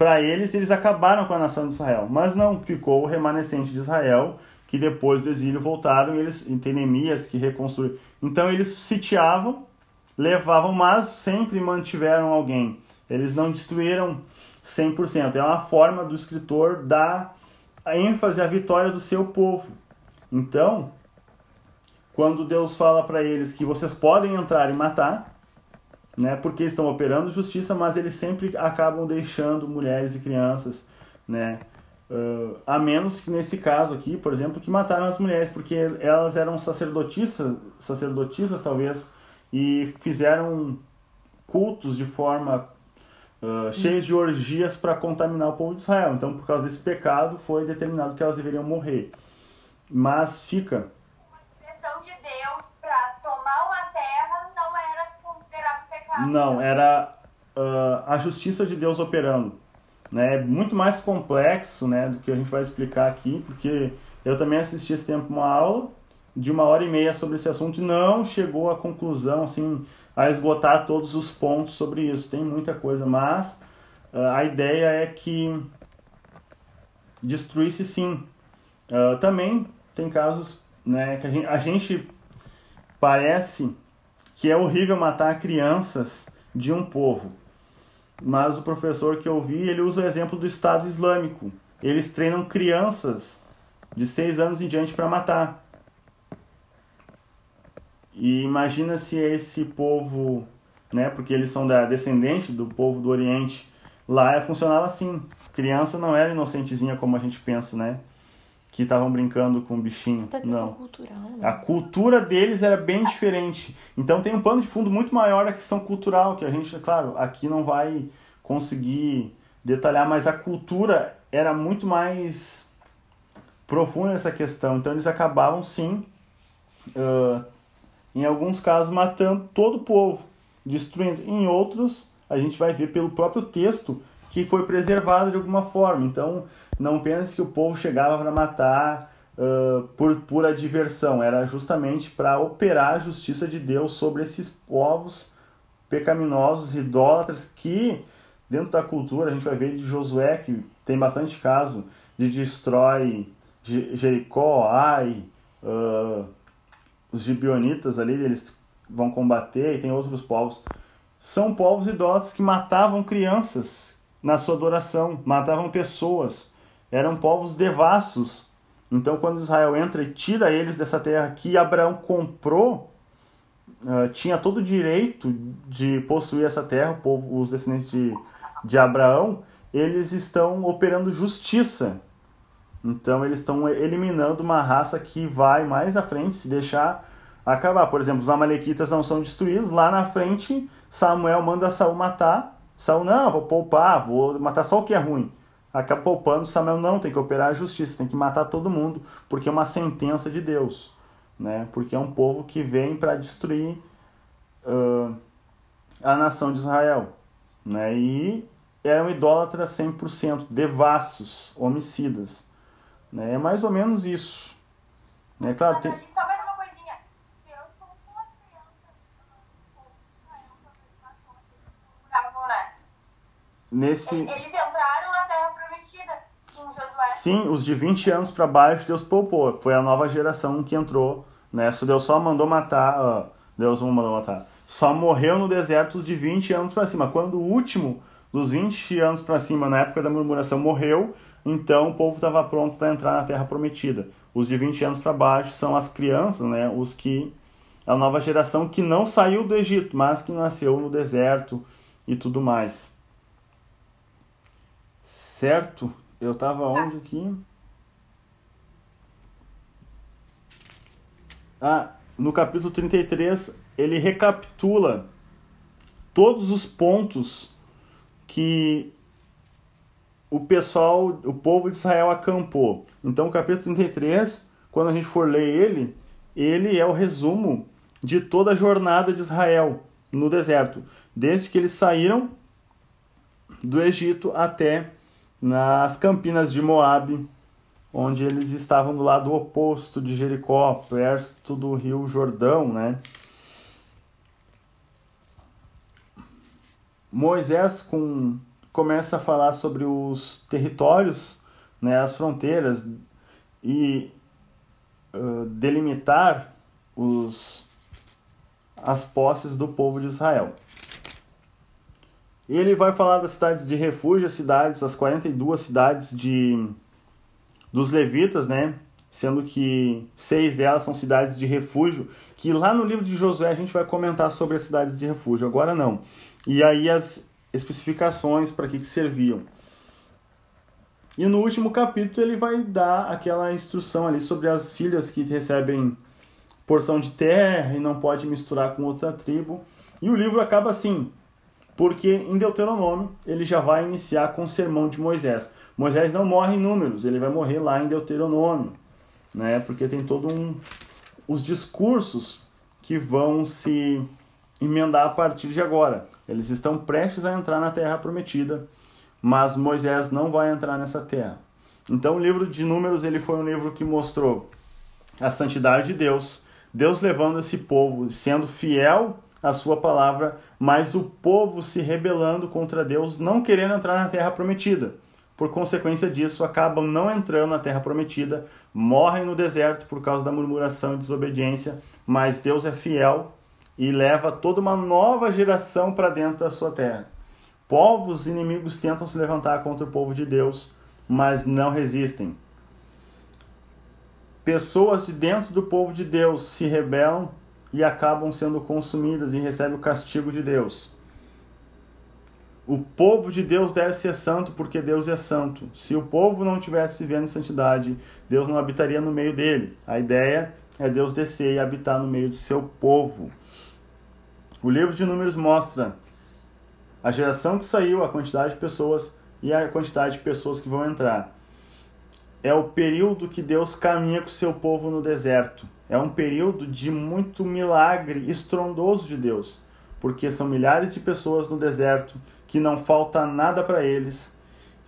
Para eles, eles acabaram com a nação de Israel. Mas não, ficou o remanescente de Israel que depois do exílio voltaram e eles tem Neemias que reconstruiu. Então eles sitiavam, levavam, mas sempre mantiveram alguém. Eles não destruíram 100%. É uma forma do escritor dar a ênfase à vitória do seu povo. Então, quando Deus fala para eles que vocês podem entrar e matar, né, porque estão operando justiça, mas eles sempre acabam deixando mulheres e crianças, né, Uh, a menos que nesse caso aqui, por exemplo, que mataram as mulheres, porque elas eram sacerdotisas, sacerdotisas talvez, e fizeram cultos de forma uh, cheios de orgias para contaminar o povo de Israel. Então, por causa desse pecado, foi determinado que elas deveriam morrer. Mas fica. Não, era uh, a justiça de Deus operando né, é muito mais complexo né, do que a gente vai explicar aqui, porque eu também assisti esse tempo uma aula de uma hora e meia sobre esse assunto e não chegou à conclusão, assim, a esgotar todos os pontos sobre isso. Tem muita coisa, mas uh, a ideia é que destruísse sim. Uh, também tem casos né, que a gente, a gente parece que é horrível matar crianças de um povo mas o professor que eu vi, ele usa o exemplo do Estado Islâmico. Eles treinam crianças de 6 anos em diante para matar. E imagina se esse povo, né, porque eles são da descendente do povo do Oriente, lá funcionava assim. Criança não era inocentezinha como a gente pensa, né? Que estavam brincando com o bichinho. não. Cultural, né? A cultura deles era bem diferente. Então tem um pano de fundo muito maior a questão cultural, que a gente, claro, aqui não vai conseguir detalhar, mas a cultura era muito mais profunda nessa questão. Então eles acabavam sim, uh, em alguns casos, matando todo o povo, destruindo. Em outros, a gente vai ver pelo próprio texto que foi preservado de alguma forma. Então não pense que o povo chegava para matar uh, por pura diversão, era justamente para operar a justiça de Deus sobre esses povos pecaminosos, idólatras, que dentro da cultura a gente vai ver de Josué, que tem bastante caso, de destrói Jericó, Ai, uh, os gibionitas ali, eles vão combater, e tem outros povos. São povos idólatras que matavam crianças na sua adoração, matavam pessoas eram povos devassos. Então, quando Israel entra e tira eles dessa terra que Abraão comprou, uh, tinha todo o direito de possuir essa terra, povo, os descendentes de, de Abraão, eles estão operando justiça Então eles estão eliminando uma raça que vai mais à frente, se deixar acabar. Por exemplo, os amalequitas não são destruídos, lá na frente Samuel manda Saul matar. Saul, não, vou poupar, vou matar só o que é ruim. Acaba poupando, Samuel não, tem que operar a justiça, tem que matar todo mundo, porque é uma sentença de Deus. Né? Porque é um povo que vem para destruir uh, a nação de Israel. Né? E é um idólatra 100%, devassos, homicidas. Né? É mais ou menos isso. Né? Claro, tem... Mais uma coisinha. Deus colocou as crianças no né? Nesse... Eles entraram na Terra Prometida em Josué. Sim, os de 20 anos para baixo Deus poupou. Foi a nova geração que entrou. Né? Deus só mandou matar. Uh, Deus não mandou matar. Só morreu no deserto os de 20 anos para cima. Quando o último dos 20 anos para cima, na época da murmuração, morreu, então o povo estava pronto para entrar na terra prometida. Os de 20 anos para baixo são as crianças, né? Os que a nova geração que não saiu do Egito, mas que nasceu no deserto e tudo mais. Certo? Eu estava onde aqui? Ah, no capítulo 33, ele recapitula todos os pontos que o pessoal, o povo de Israel acampou. Então, o capítulo 33, quando a gente for ler ele, ele é o resumo de toda a jornada de Israel no deserto, desde que eles saíram do Egito até nas campinas de Moabe, onde eles estavam do lado oposto de Jericó, perto do rio Jordão, né? Moisés com começa a falar sobre os territórios, né, as fronteiras e uh, delimitar os, as posses do povo de Israel. Ele vai falar das cidades de refúgio, as cidades, as 42 cidades de dos levitas, né? Sendo que seis delas são cidades de refúgio, que lá no livro de Josué a gente vai comentar sobre as cidades de refúgio, agora não. E aí as especificações para que, que serviam. E no último capítulo ele vai dar aquela instrução ali sobre as filhas que recebem porção de terra e não pode misturar com outra tribo. E o livro acaba assim, porque em Deuteronômio ele já vai iniciar com o sermão de Moisés. Moisés não morre em números, ele vai morrer lá em Deuteronômio, né? Porque tem todo um os discursos que vão se emendar a partir de agora. Eles estão prestes a entrar na terra prometida, mas Moisés não vai entrar nessa terra. Então o livro de Números ele foi um livro que mostrou a santidade de Deus, Deus levando esse povo, sendo fiel à sua palavra, mas o povo se rebelando contra Deus, não querendo entrar na terra prometida. Por consequência disso, acabam não entrando na terra prometida, morrem no deserto por causa da murmuração e desobediência, mas Deus é fiel e leva toda uma nova geração para dentro da sua terra. Povos inimigos tentam se levantar contra o povo de Deus, mas não resistem. Pessoas de dentro do povo de Deus se rebelam e acabam sendo consumidas e recebem o castigo de Deus. O povo de Deus deve ser santo porque Deus é santo. Se o povo não tivesse vivendo em santidade, Deus não habitaria no meio dele. A ideia é Deus descer e habitar no meio do seu povo. O livro de Números mostra a geração que saiu, a quantidade de pessoas e a quantidade de pessoas que vão entrar. É o período que Deus caminha com o seu povo no deserto. É um período de muito milagre estrondoso de Deus, porque são milhares de pessoas no deserto que não falta nada para eles,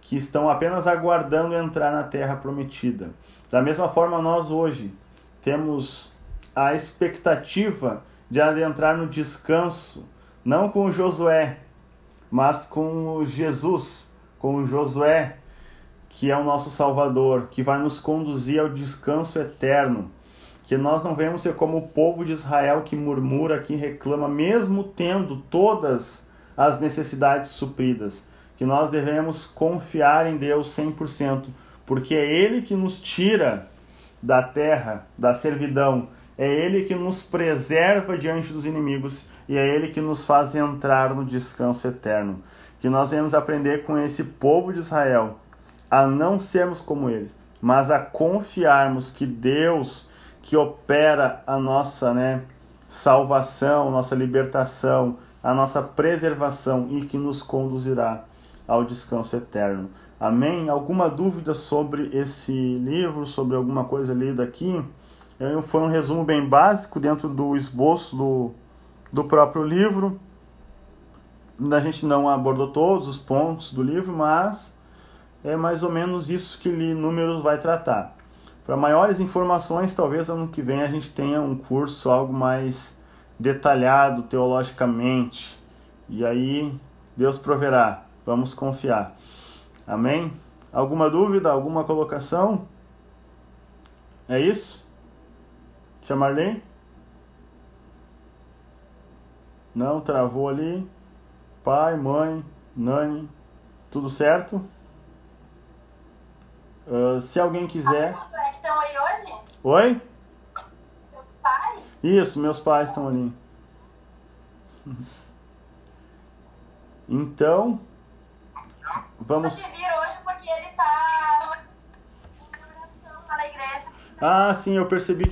que estão apenas aguardando entrar na terra prometida. Da mesma forma, nós hoje temos a expectativa de adentrar no descanso, não com Josué, mas com Jesus, com Josué, que é o nosso Salvador, que vai nos conduzir ao descanso eterno. Que nós não venhamos ser como o povo de Israel que murmura, que reclama, mesmo tendo todas as necessidades supridas. Que nós devemos confiar em Deus 100%, porque é Ele que nos tira da terra, da servidão, é Ele que nos preserva diante dos inimigos e é Ele que nos faz entrar no descanso eterno. Que nós venhamos aprender com esse povo de Israel a não sermos como eles, mas a confiarmos que Deus que opera a nossa, né, salvação, nossa libertação, a nossa preservação e que nos conduzirá ao descanso eterno. Amém? Alguma dúvida sobre esse livro, sobre alguma coisa lida aqui? Foi um resumo bem básico dentro do esboço do, do próprio livro. A gente não abordou todos os pontos do livro, mas é mais ou menos isso que Números vai tratar. Para maiores informações, talvez ano que vem a gente tenha um curso algo mais detalhado teologicamente. E aí Deus proverá. Vamos confiar. Amém? Alguma dúvida, alguma colocação? É isso? Tia Marlene? Não, travou ali. Pai, mãe, Nani, tudo certo? Uh, se alguém quiser. Estão aí hoje? Oi? Seus pais? Isso, meus pais estão ali. Então, vamos. Você vir hoje porque ele tá. tá na igreja. Ah, sim, eu percebi que